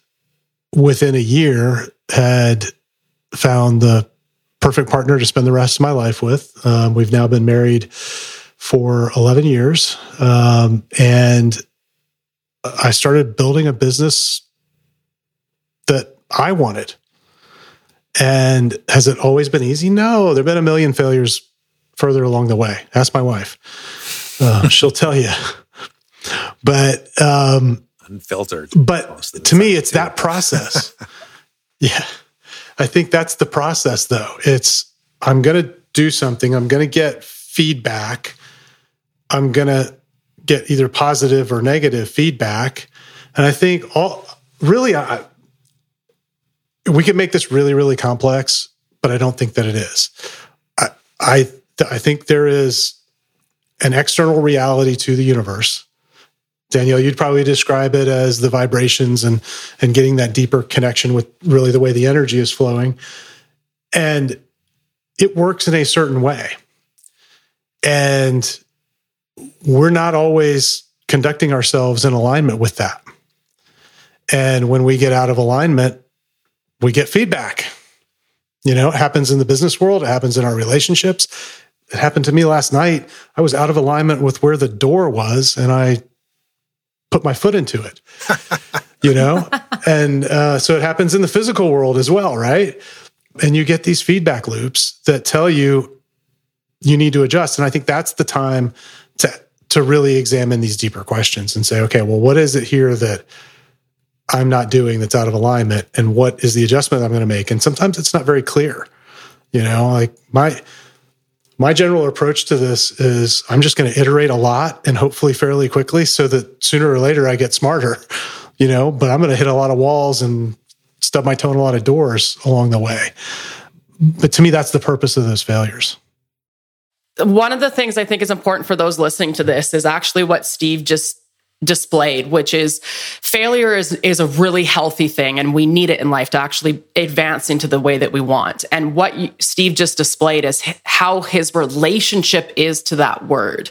within a year had found the perfect partner to spend the rest of my life with. Um, we've now been married for 11 years, um, and I started building a business that I wanted. And has it always been easy? No, there've been a million failures further along the way. Ask my wife; uh, she'll tell you. But um, unfiltered. But to me, it's too. that process. yeah, I think that's the process, though. It's I'm going to do something. I'm going to get feedback. I'm going to get either positive or negative feedback, and I think all really, I, we can make this really, really complex, but I don't think that it is. I, I I think there is an external reality to the universe. Danielle, you'd probably describe it as the vibrations and and getting that deeper connection with really the way the energy is flowing. And it works in a certain way. And we're not always conducting ourselves in alignment with that. And when we get out of alignment, we get feedback. You know, it happens in the business world, it happens in our relationships, it happened to me last night. I was out of alignment with where the door was, and I put my foot into it. you know, and uh, so it happens in the physical world as well, right? And you get these feedback loops that tell you you need to adjust, and I think that's the time to to really examine these deeper questions and say, okay, well, what is it here that I'm not doing that's out of alignment, and what is the adjustment I'm going to make? And sometimes it's not very clear. You know, like my my general approach to this is I'm just going to iterate a lot and hopefully fairly quickly so that sooner or later I get smarter, you know, but I'm going to hit a lot of walls and stub my toe in a lot of doors along the way. But to me, that's the purpose of those failures. One of the things I think is important for those listening to this is actually what Steve just displayed, which is failure is, is a really healthy thing and we need it in life to actually advance into the way that we want. And what you, Steve just displayed is how his relationship is to that word.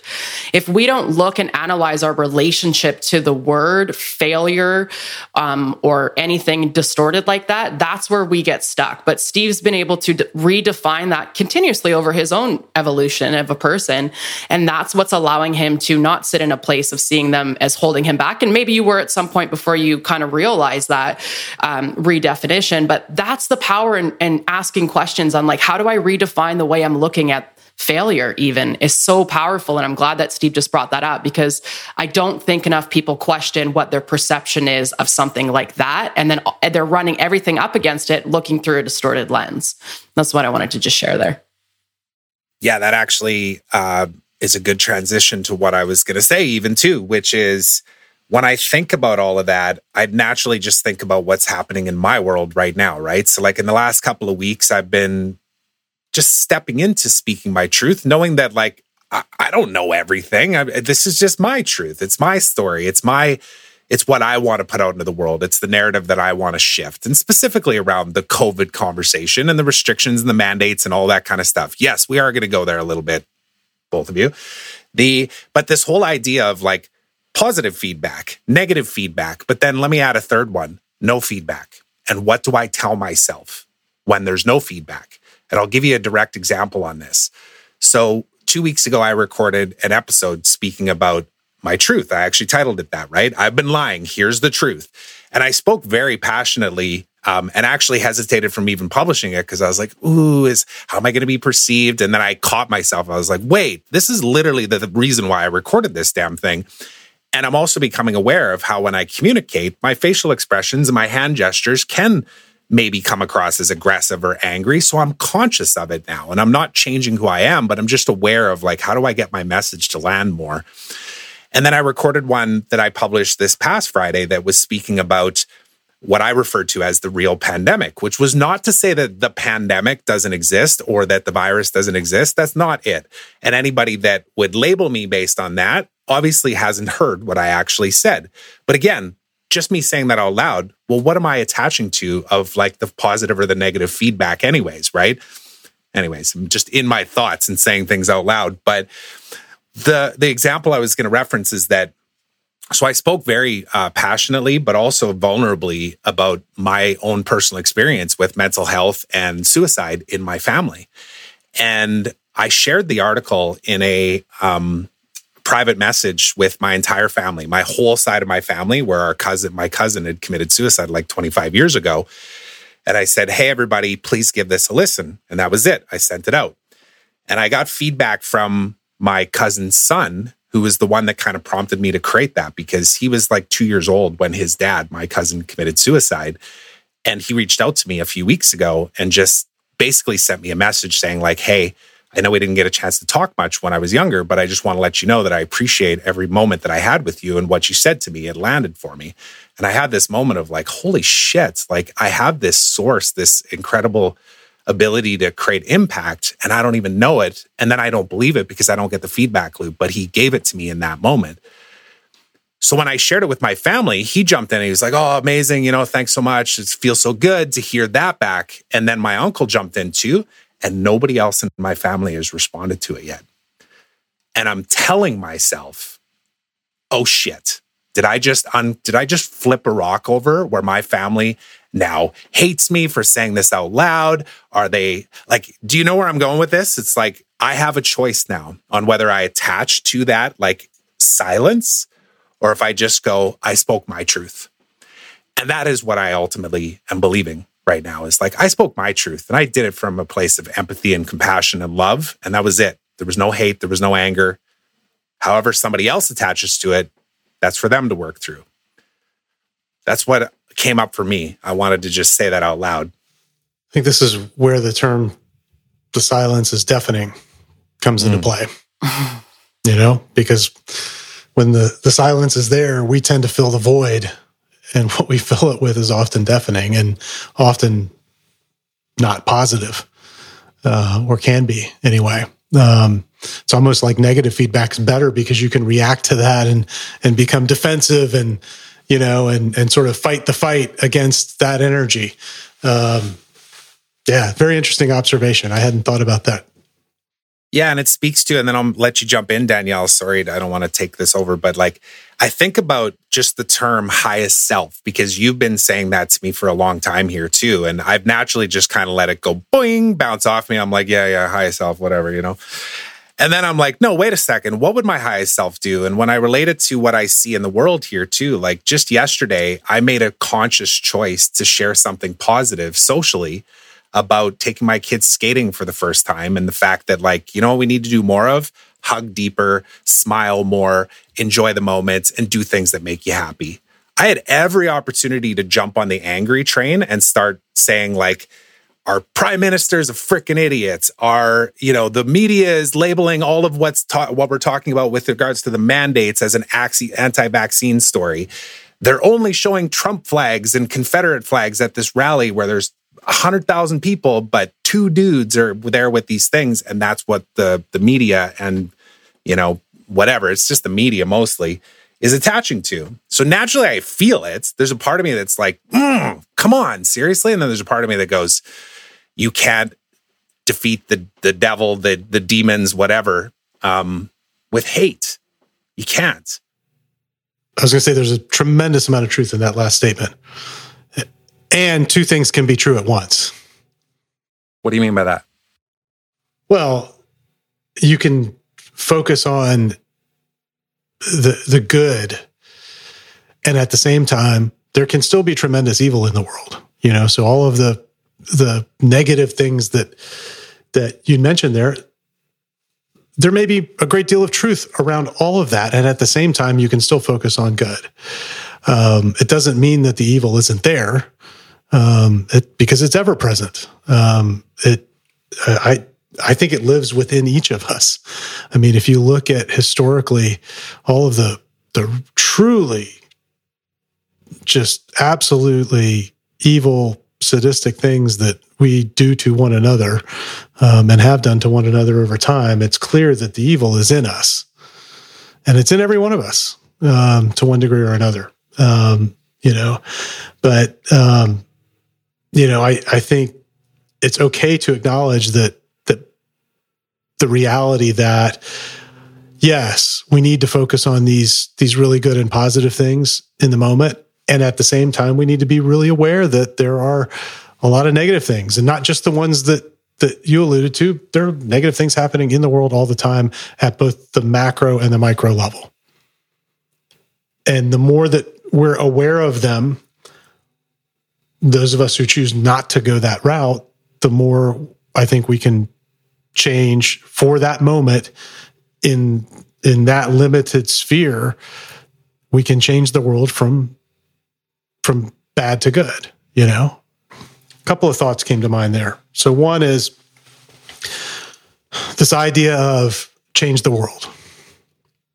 If we don't look and analyze our relationship to the word failure um, or anything distorted like that, that's where we get stuck. But Steve's been able to d- redefine that continuously over his own evolution of a person. And that's what's allowing him to not sit in a place of seeing them as holding him back. And maybe you were at some point before you kind of realized that um, redefinition. But that's the power in, in asking questions on like, how do I redefine the way I'm looking at failure even is so powerful and i'm glad that steve just brought that up because i don't think enough people question what their perception is of something like that and then uh, they're running everything up against it looking through a distorted lens that's what i wanted to just share there yeah that actually uh, is a good transition to what I was going to say, even too, which is when I think about all of that, I'd naturally just think about what's happening in my world right now, right? So, like in the last couple of weeks, I've been just stepping into speaking my truth, knowing that, like, I, I don't know everything. I, this is just my truth. It's my story. It's my, it's what I want to put out into the world. It's the narrative that I want to shift, and specifically around the COVID conversation and the restrictions and the mandates and all that kind of stuff. Yes, we are going to go there a little bit both of you. The but this whole idea of like positive feedback, negative feedback, but then let me add a third one, no feedback. And what do I tell myself? when there's no feedback. And I'll give you a direct example on this. So, two weeks ago, I recorded an episode speaking about my truth. I actually titled it that, right? I've been lying. Here's the truth. And I spoke very passionately um, and actually hesitated from even publishing it because I was like, ooh, is how am I going to be perceived? And then I caught myself. I was like, wait, this is literally the, the reason why I recorded this damn thing. And I'm also becoming aware of how when I communicate, my facial expressions and my hand gestures can maybe come across as aggressive or angry. So I'm conscious of it now. And I'm not changing who I am, but I'm just aware of like, how do I get my message to land more? And then I recorded one that I published this past Friday that was speaking about what I referred to as the real pandemic, which was not to say that the pandemic doesn't exist or that the virus doesn't exist. That's not it. And anybody that would label me based on that obviously hasn't heard what I actually said. But again, just me saying that out loud, well, what am I attaching to of like the positive or the negative feedback, anyways, right? Anyways, I'm just in my thoughts and saying things out loud. But the the example I was going to reference is that so I spoke very uh, passionately, but also vulnerably about my own personal experience with mental health and suicide in my family, and I shared the article in a um, private message with my entire family, my whole side of my family, where our cousin, my cousin, had committed suicide like 25 years ago, and I said, "Hey, everybody, please give this a listen," and that was it. I sent it out, and I got feedback from my cousin's son, who was the one that kind of prompted me to create that because he was like two years old when his dad, my cousin, committed suicide. And he reached out to me a few weeks ago and just basically sent me a message saying, like, hey, I know we didn't get a chance to talk much when I was younger, but I just want to let you know that I appreciate every moment that I had with you and what you said to me. It landed for me. And I had this moment of like, holy shit, like I have this source, this incredible ability to create impact and I don't even know it. And then I don't believe it because I don't get the feedback loop, but he gave it to me in that moment. So when I shared it with my family, he jumped in and he was like, Oh, amazing. You know, thanks so much. It feels so good to hear that back. And then my uncle jumped in too, and nobody else in my family has responded to it yet. And I'm telling myself, Oh shit. Did I just un- did I just flip a rock over where my family now hates me for saying this out loud? Are they like, do you know where I'm going with this? It's like I have a choice now on whether I attach to that like silence or if I just go, I spoke my truth. And that is what I ultimately am believing right now is like, I spoke my truth and I did it from a place of empathy and compassion and love. And that was it. There was no hate, there was no anger. However, somebody else attaches to it, that's for them to work through. That's what came up for me. I wanted to just say that out loud. I think this is where the term the silence is deafening comes mm. into play. you know, because when the, the silence is there, we tend to fill the void. And what we fill it with is often deafening and often not positive, uh, or can be anyway. Um, it's almost like negative feedback is better because you can react to that and and become defensive and you know, and and sort of fight the fight against that energy. Um, yeah, very interesting observation. I hadn't thought about that. Yeah, and it speaks to, and then I'll let you jump in, Danielle. Sorry, I don't want to take this over, but like I think about just the term highest self because you've been saying that to me for a long time here too. And I've naturally just kind of let it go boing, bounce off me. I'm like, yeah, yeah, highest self, whatever, you know. And then I'm like, no, wait a second. What would my highest self do? And when I relate it to what I see in the world here, too, like just yesterday, I made a conscious choice to share something positive socially about taking my kids skating for the first time and the fact that, like, you know we need to do more of? Hug deeper, smile more, enjoy the moments, and do things that make you happy. I had every opportunity to jump on the angry train and start saying, like, our prime minister's a freaking idiots. Our, you know, the media is labeling all of what's ta- what we're talking about with regards to the mandates as an anti-vaccine story. They're only showing Trump flags and Confederate flags at this rally where there's a hundred thousand people, but two dudes are there with these things, and that's what the the media and you know whatever it's just the media mostly is attaching to. So naturally, I feel it. There's a part of me that's like, mm, come on, seriously, and then there's a part of me that goes, you can't defeat the the devil, the the demons, whatever, um, with hate. You can't. I was going to say there's a tremendous amount of truth in that last statement, and two things can be true at once. What do you mean by that? Well, you can focus on the the good and at the same time there can still be tremendous evil in the world you know so all of the the negative things that that you mentioned there there may be a great deal of truth around all of that. And at the same time you can still focus on good. Um, it doesn't mean that the evil isn't there um, it, because it's ever present. Um, it i I think it lives within each of us. I mean, if you look at historically all of the the truly just absolutely evil, sadistic things that we do to one another um, and have done to one another over time, it's clear that the evil is in us, and it's in every one of us um, to one degree or another. Um, you know, but um, you know, I I think it's okay to acknowledge that that the reality that yes, we need to focus on these these really good and positive things in the moment, and at the same time, we need to be really aware that there are a lot of negative things, and not just the ones that that you alluded to. There are negative things happening in the world all the time at both the macro and the micro level. And the more that we're aware of them, those of us who choose not to go that route, the more I think we can change for that moment in in that limited sphere we can change the world from from bad to good you know? A couple of thoughts came to mind there. So one is this idea of change the world.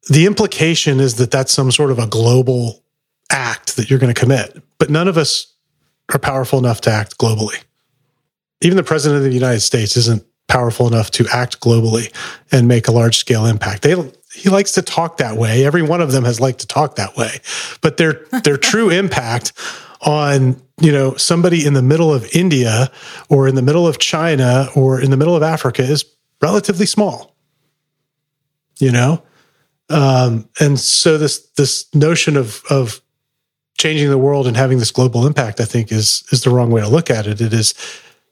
The implication is that that's some sort of a global act that you're going to commit but none of us are powerful enough to act globally. Even the president of the united states isn't powerful enough to act globally and make a large scale impact. They he likes to talk that way. Every one of them has liked to talk that way, but their their true impact on you know somebody in the middle of India or in the middle of China or in the middle of Africa is relatively small. You know, um, and so this this notion of of changing the world and having this global impact, I think, is is the wrong way to look at it. It is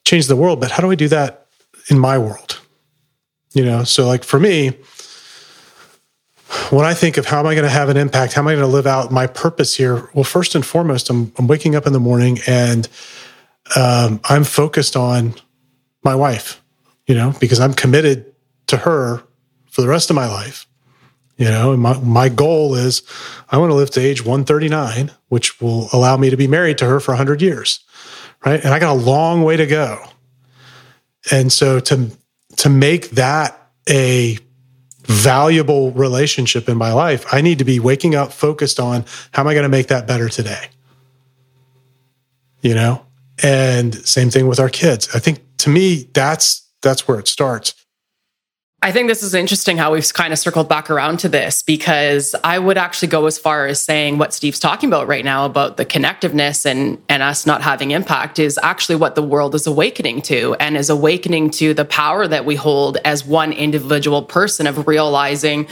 change the world, but how do we do that in my world. You know, so like for me, when I think of how am I going to have an impact, how am I going to live out my purpose here? Well, first and foremost, I'm, I'm waking up in the morning and um, I'm focused on my wife, you know, because I'm committed to her for the rest of my life. You know, and my, my goal is I want to live to age 139, which will allow me to be married to her for 100 years. Right. And I got a long way to go. And so to to make that a valuable relationship in my life, I need to be waking up focused on how am I going to make that better today? You know? And same thing with our kids. I think to me that's that's where it starts. I think this is interesting how we've kind of circled back around to this because I would actually go as far as saying what Steve's talking about right now about the connectiveness and and us not having impact is actually what the world is awakening to and is awakening to the power that we hold as one individual person of realizing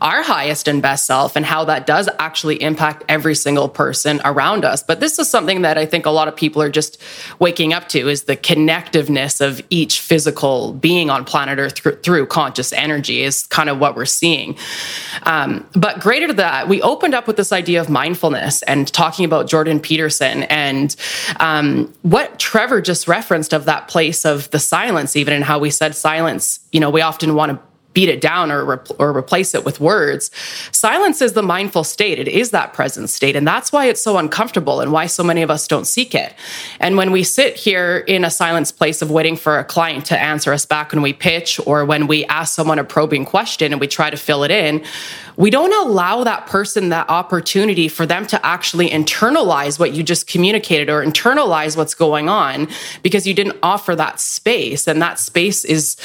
our highest and best self and how that does actually impact every single person around us. But this is something that I think a lot of people are just waking up to is the connectiveness of each physical being on planet Earth through, through consciousness just energy is kind of what we're seeing. Um, but greater to that, we opened up with this idea of mindfulness and talking about Jordan Peterson and um, what Trevor just referenced of that place of the silence, even and how we said silence. You know, we often want to beat it down or, or replace it with words. Silence is the mindful state. It is that present state. And that's why it's so uncomfortable and why so many of us don't seek it. And when we sit here in a silence place of waiting for a client to answer us back when we pitch or when we ask someone a probing question and we try to fill it in, we don't allow that person that opportunity for them to actually internalize what you just communicated or internalize what's going on because you didn't offer that space. And that space is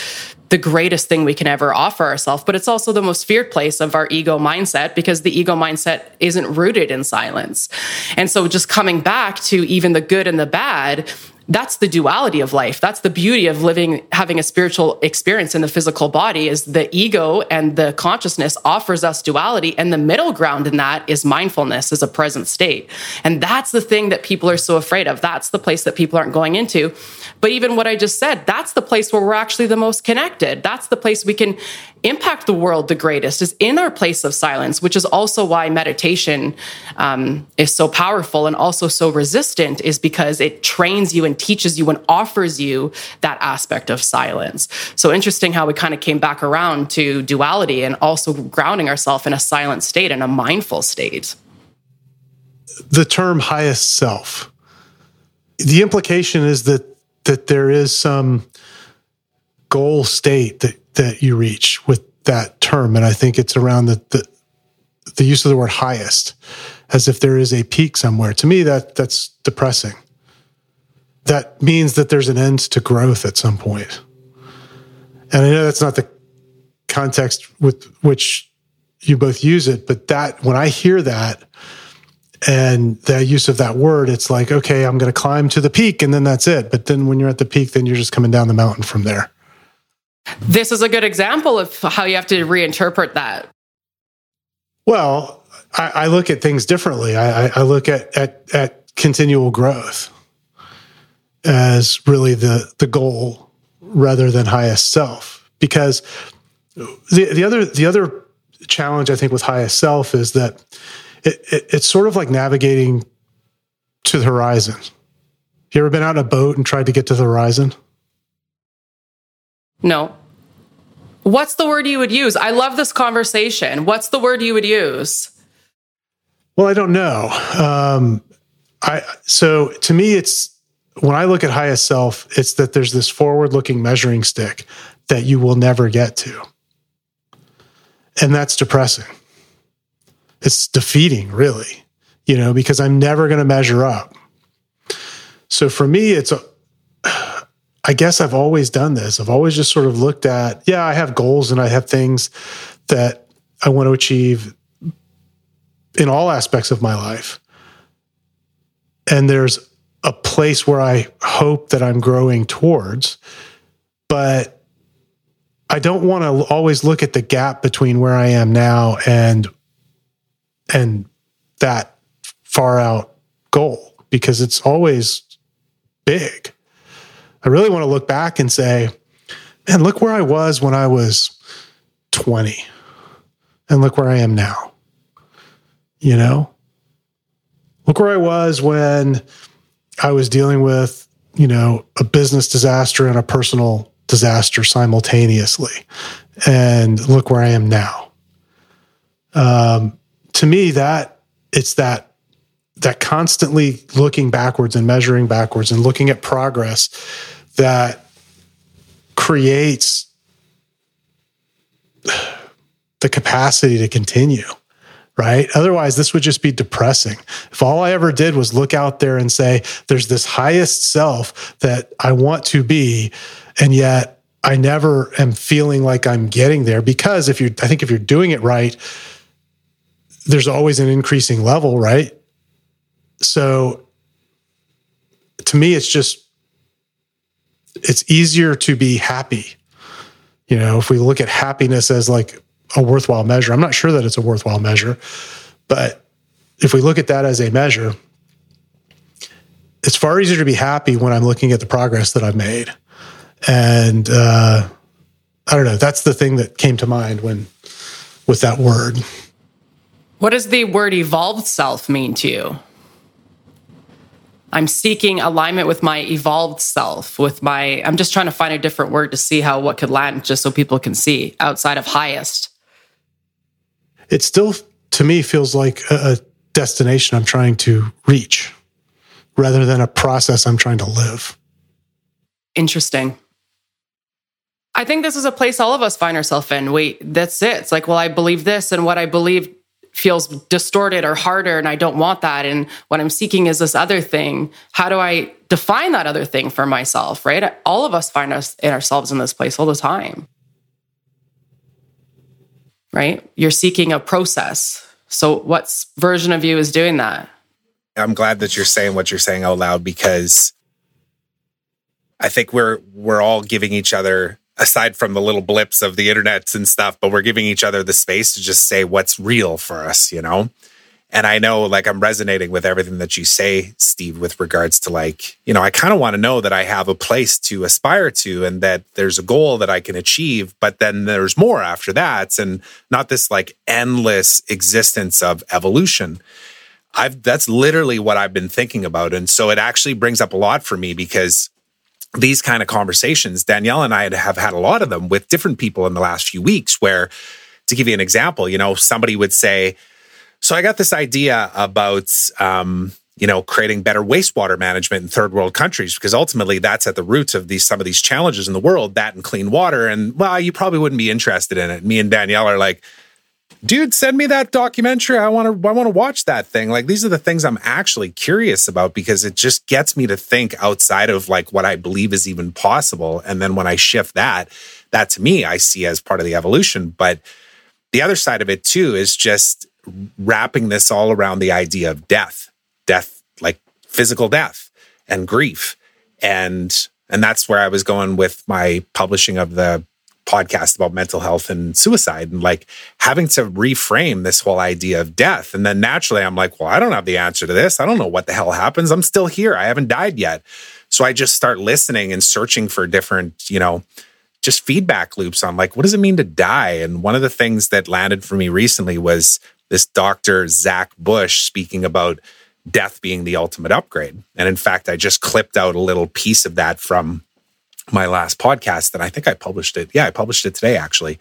the greatest thing we can ever offer ourselves, but it's also the most feared place of our ego mindset because the ego mindset isn't rooted in silence. And so just coming back to even the good and the bad, that's the duality of life. That's the beauty of living, having a spiritual experience in the physical body is the ego and the consciousness offers us duality. And the middle ground in that is mindfulness as a present state. And that's the thing that people are so afraid of. That's the place that people aren't going into. But even what I just said, that's the place where we're actually the most connected. That's the place we can impact the world the greatest is in our place of silence, which is also why meditation um, is so powerful and also so resistant, is because it trains you and teaches you and offers you that aspect of silence. So interesting how we kind of came back around to duality and also grounding ourselves in a silent state and a mindful state. The term highest self. The implication is that that there is some goal state that that you reach with that term. And I think it's around the, the, the use of the word highest, as if there is a peak somewhere. To me, that that's depressing. That means that there's an end to growth at some point. And I know that's not the context with which you both use it, but that when I hear that and the use of that word, it's like, okay, I'm going to climb to the peak and then that's it. But then when you're at the peak, then you're just coming down the mountain from there. This is a good example of how you have to reinterpret that. Well, I, I look at things differently. I, I look at, at, at continual growth as really the, the goal rather than highest self. Because the, the other the other challenge I think with highest self is that it, it, it's sort of like navigating to the horizon. You ever been out in a boat and tried to get to the horizon? No. What's the word you would use? I love this conversation. What's the word you would use? Well, I don't know. Um, I so to me, it's when I look at highest self, it's that there's this forward-looking measuring stick that you will never get to, and that's depressing. It's defeating, really, you know, because I'm never going to measure up. So for me, it's I guess I've always done this. I've always just sort of looked at, yeah, I have goals and I have things that I want to achieve in all aspects of my life. And there's a place where I hope that I'm growing towards, but I don't want to always look at the gap between where I am now and and that far out goal because it's always big. I really want to look back and say, man, look where I was when I was 20 and look where I am now. You know, look where I was when I was dealing with, you know, a business disaster and a personal disaster simultaneously. And look where I am now. Um, to me, that it's that that constantly looking backwards and measuring backwards and looking at progress that creates the capacity to continue right? Otherwise, this would just be depressing. If all I ever did was look out there and say, there's this highest self that I want to be, and yet I never am feeling like I'm getting there because if you're, I think if you're doing it right, there's always an increasing level, right? So to me, it's just, it's easier to be happy. You know, if we look at happiness as like a worthwhile measure, I'm not sure that it's a worthwhile measure, but if we look at that as a measure, it's far easier to be happy when I'm looking at the progress that I've made. And uh, I don't know, that's the thing that came to mind when with that word. What does the word evolved self mean to you? I'm seeking alignment with my evolved self, with my, I'm just trying to find a different word to see how what could land just so people can see outside of highest. It still, to me, feels like a, destination I'm trying to reach rather than a process I'm trying to live. Interesting. I think this is a place all of us find ourselves in. Wait, that's it. It's like, well, I believe this, and what I believe feels distorted or harder and I don't want that and what I'm seeking is this other thing. How do I define that other thing for myself, right? All of us find us in ourselves in this place all the time. Right? You're seeking a process. So what version of you is doing that? I'm glad that you're saying what you're saying out loud because I think we're we're all giving each other aside from the little blips of the internet and stuff, but we're giving each other the space to just say what's real for us, you know? And I know like I'm resonating with everything that you say, Steve, with regards to like, you know, I kind of want to know that I have a place to aspire to and that there's a goal that I can achieve, but then there's more after that. And not this like endless existence of evolution. I've that's literally what I've been thinking about. And so it actually brings up a lot for me because these kind of conversations, Danielle and I have had a lot of them with different people in the last few weeks where to give you an example, you know, somebody would say, so I got this idea about, um, you know, creating better wastewater management in third world countries because ultimately that's at the roots of these some of these challenges in the world, that and clean water. And well, you probably wouldn't be interested in it. Me and Danielle are like, dude, send me that documentary. I want to I want to watch that thing. Like these are the things I'm actually curious about because it just gets me to think outside of like what I believe is even possible. And then when I shift that, that to me I see as part of the evolution. But the other side of it too is just wrapping this all around the idea of death, death, like physical death and grief. And and that's where I was going with my publishing of the podcast about mental health and suicide and like having to reframe this whole idea of death. And then naturally I'm like, well, I don't have the answer to this. I don't know what the hell happens. I'm still here. I haven't died yet. So I just start listening and searching for different, you know, just feedback loops on like, what does it mean to die? And one of the things that landed for me recently was this Dr. Zach Bush speaking about death being the ultimate upgrade. And in fact, I just clipped out a little piece of that from my last podcast that I think I published it. Yeah, I published it today actually.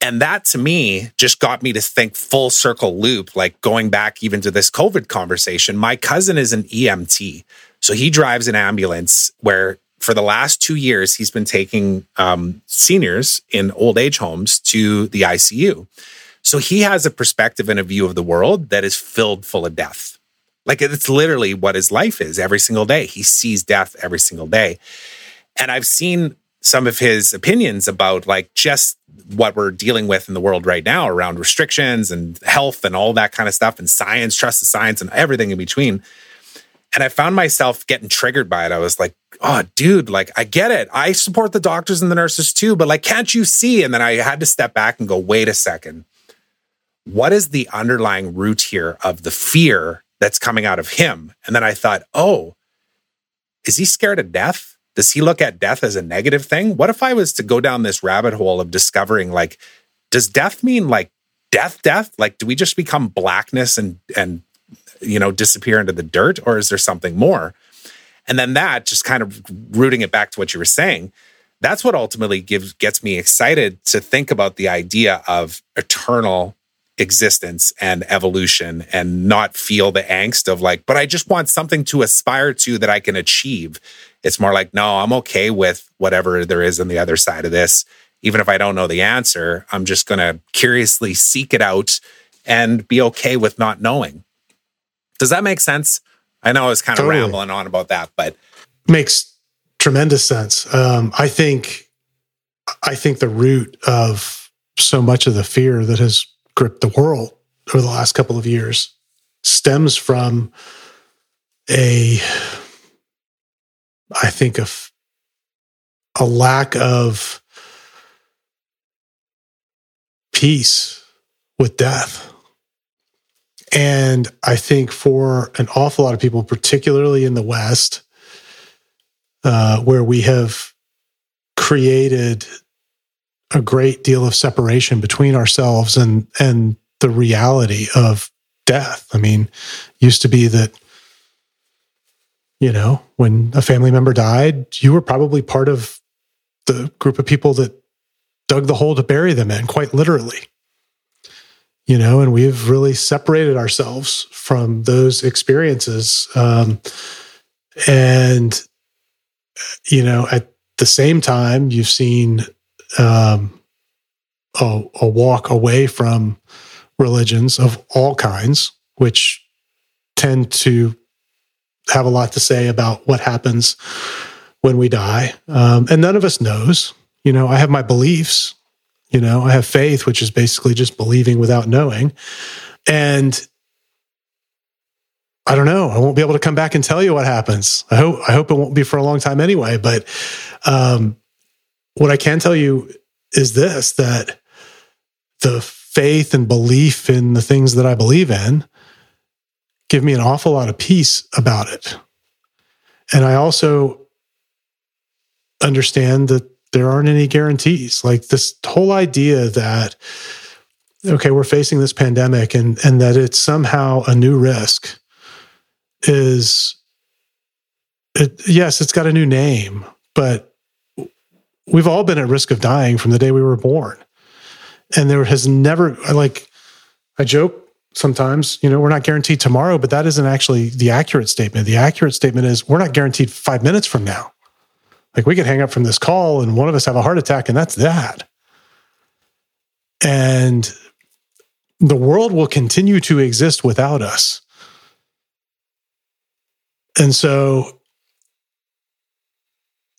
And that to me just got me to think full circle loop, like going back even to this COVID conversation. My cousin is an EMT. So he drives an ambulance where for the last two years, he's been taking um, seniors in old age homes to the ICU. So he has a perspective and a view of the world that is filled full of death. Like it's literally what his life is every single day. He sees death every single day. And I've seen some of his opinions about like just what we're dealing with in the world right now around restrictions and health and all that kind of stuff and science, trust the science and everything in between. And I found myself getting triggered by it. I was like, oh, dude, like, I get it. I support the doctors and the nurses too, but like, can't you see? And then I had to step back and go, wait a second. What is the underlying root here of the fear that's coming out of him? And then I thought, oh, is he scared of death? Does he look at death as a negative thing? What if I was to go down this rabbit hole of discovering like, does death mean like death, death? Like, do we just become blackness and, and, you know, disappear into the dirt or is there something more? And then that just kind of rooting it back to what you were saying. That's what ultimately gives gets me excited to think about the idea of eternal existence and evolution and not feel the angst of like, but I just want something to aspire to that I can achieve. It's more like, no, I'm okay with whatever there is on the other side of this. Even if I don't know the answer, I'm just going to curiously seek it out and be okay with not knowing. Does that make sense? I know I was kind of totally. rambling on about that, but makes tremendous sense. Um, I think, I think the root of so much of the fear that has gripped the world over the last couple of years stems from a I think of a lack of peace with death. And I think for an awful lot of people, particularly in the West, uh, where we have created a great deal of separation between ourselves and and the reality of death. I mean, used to be that you know, when a family member died, you were probably part of the group of people that dug the hole to bury them in, quite literally. You know, and we've really separated ourselves from those experiences. Um, and, you know, at the same time, you've seen um, a, a walk away from religions of all kinds, which tend to have a lot to say about what happens when we die. Um, and none of us knows. You know, I have my beliefs. You know, I have faith, which is basically just believing without knowing. And I don't know. I won't be able to come back and tell you what happens. I hope I hope it won't be for a long time anyway. But um, what I can tell you is this: that the faith and belief in the things that I believe in give me an awful lot of peace about it. And I also understand that there aren't any guarantees. Like this whole idea that okay, we're facing this pandemic and and that it's somehow a new risk is it, yes, it's got a new name, but we've all been at risk of dying from the day we were born. And there has never like I joke sometimes, you know, we're not guaranteed tomorrow, but that isn't actually the accurate statement. The accurate statement is we're not guaranteed 5 minutes from now. Like we could hang up from this call and one of us have a heart attack and that's that. And the world will continue to exist without us. And so,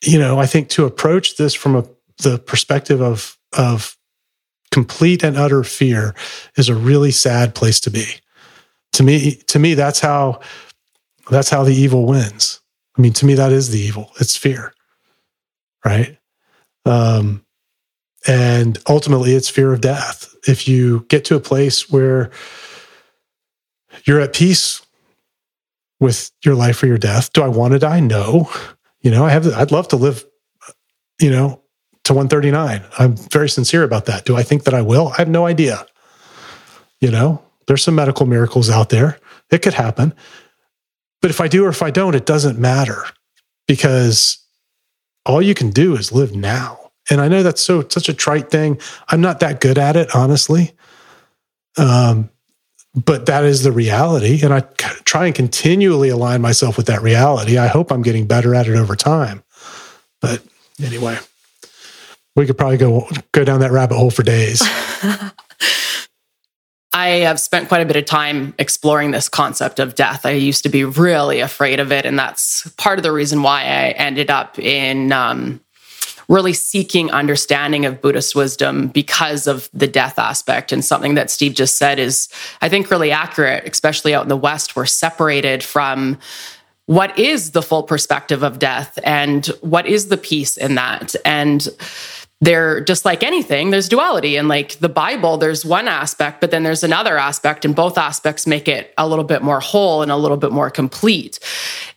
you know, I think to approach this from a, the perspective of, of complete and utter fear is a really sad place to be. To me, to me, that's how, that's how the evil wins. I mean, to me, that is the evil. It's fear right? Um, and ultimately, it's fear of death. If you get to a place where you're at peace with your life or your death, do I want to die? No. You know, I have. I'd love to live. You know, to 139. I'm very sincere about that. Do I think that I will? I have no idea. You know, there's some medical miracles out there. It could happen. But if I do or if I don't, it doesn't matter because all you can do is live now. And I know that's so such a trite thing. I'm not that good at it, honestly. Um, but that is the reality, and I try and continually align myself with that reality. I hope I'm getting better at it over time. But anyway, we could probably go go down that rabbit hole for days. I have spent quite a bit of time exploring this concept of death. I used to be really afraid of it. And that's part of the reason why I ended up in um, really seeking understanding of Buddhist wisdom because of the death aspect. And something that Steve just said is, I think, really accurate, especially out in the West. We're separated from what is the full perspective of death and what is the peace in that. And they're just like anything. There's duality and like the bible there's one aspect but then there's another aspect and both aspects make it a little bit more whole and a little bit more complete.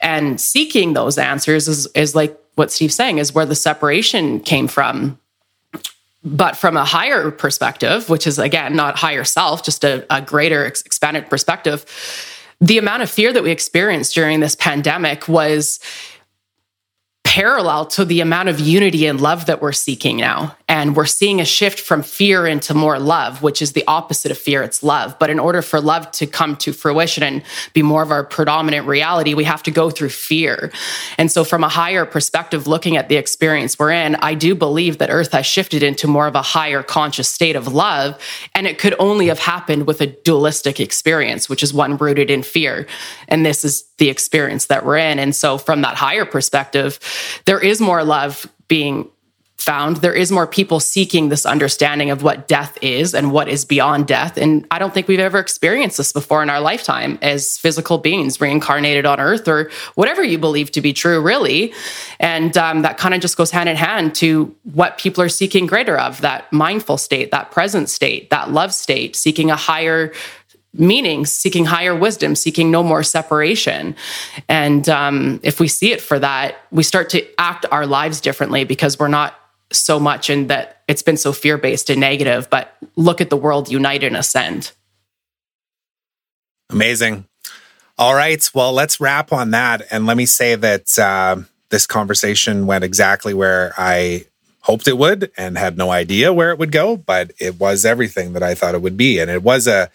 And seeking those answers is is like what steve's saying is where the separation came from. But from a higher perspective which is again not higher self just a, a greater expanded perspective the amount of fear that we experienced during this pandemic was parallel to the amount of unity and love that we're seeking now. And we're seeing a shift from fear into more love, which is the opposite of fear, it's love. But in order for love to come to fruition and be more of our predominant reality, we have to go through fear. And so, from a higher perspective, looking at the experience we're in, I do believe that Earth has shifted into more of a higher conscious state of love. And it could only have happened with a dualistic experience, which is one rooted in fear. And this is the experience that we're in. And so, from that higher perspective, there is more love being found. There is more people seeking this understanding of what death is and what is beyond death. And i don't think we've ever experienced this before in our lifetime as physical beings reincarnated on earth or whatever you believe to be true really. And um, that kind of just goes hand in hand to what people are seeking greater of that mindful state that present state that love state seeking a higher meaning, seeking higher wisdom, seeking no more separation. And um, if we see it for that, we start to act our lives differently because we're not so much in that it's been so fear based and negative, but look at the world unite and ascend. Amazing. All right. Well, let's wrap on that. And let me say that uh, this conversation went exactly where I hoped it would and had no idea where it would go, but it was everything that I thought it would be. And it was a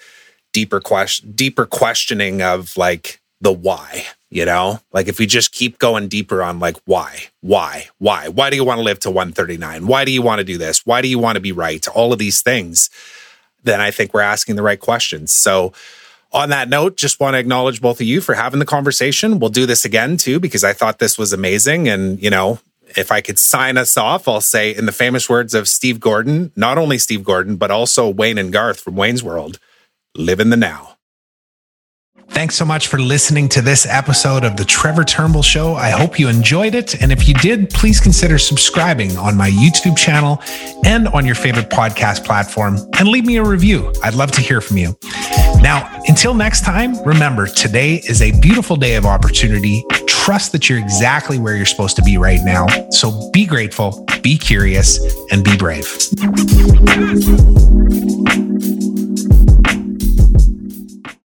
deeper question, deeper questioning of like the why, you know? Like if we just keep going deeper on like why, why, why, why do you want to live to 139? Why do you want to do this? Why do you want to be right? All of these things, then I think we're asking the right questions. So on that note, just want to acknowledge both of you for having the conversation. We'll do this again too, because I thought this was amazing. And, you know, if I could sign us off, I'll say in the famous words of Steve Gordon, not only Steve Gordon, but also Wayne and Garth from Wayne's World live in the now. Thanks so much for listening to this episode of The Trevor Turnbull Show. I hope you enjoyed it. And if you did, please consider subscribing on my YouTube channel and on your favorite podcast platform and leave me a review. I'd love to hear from you. Now, until next time, remember today is a beautiful day of opportunity. Trust that you're exactly where you're supposed to be right now. So be grateful, be curious, and be brave.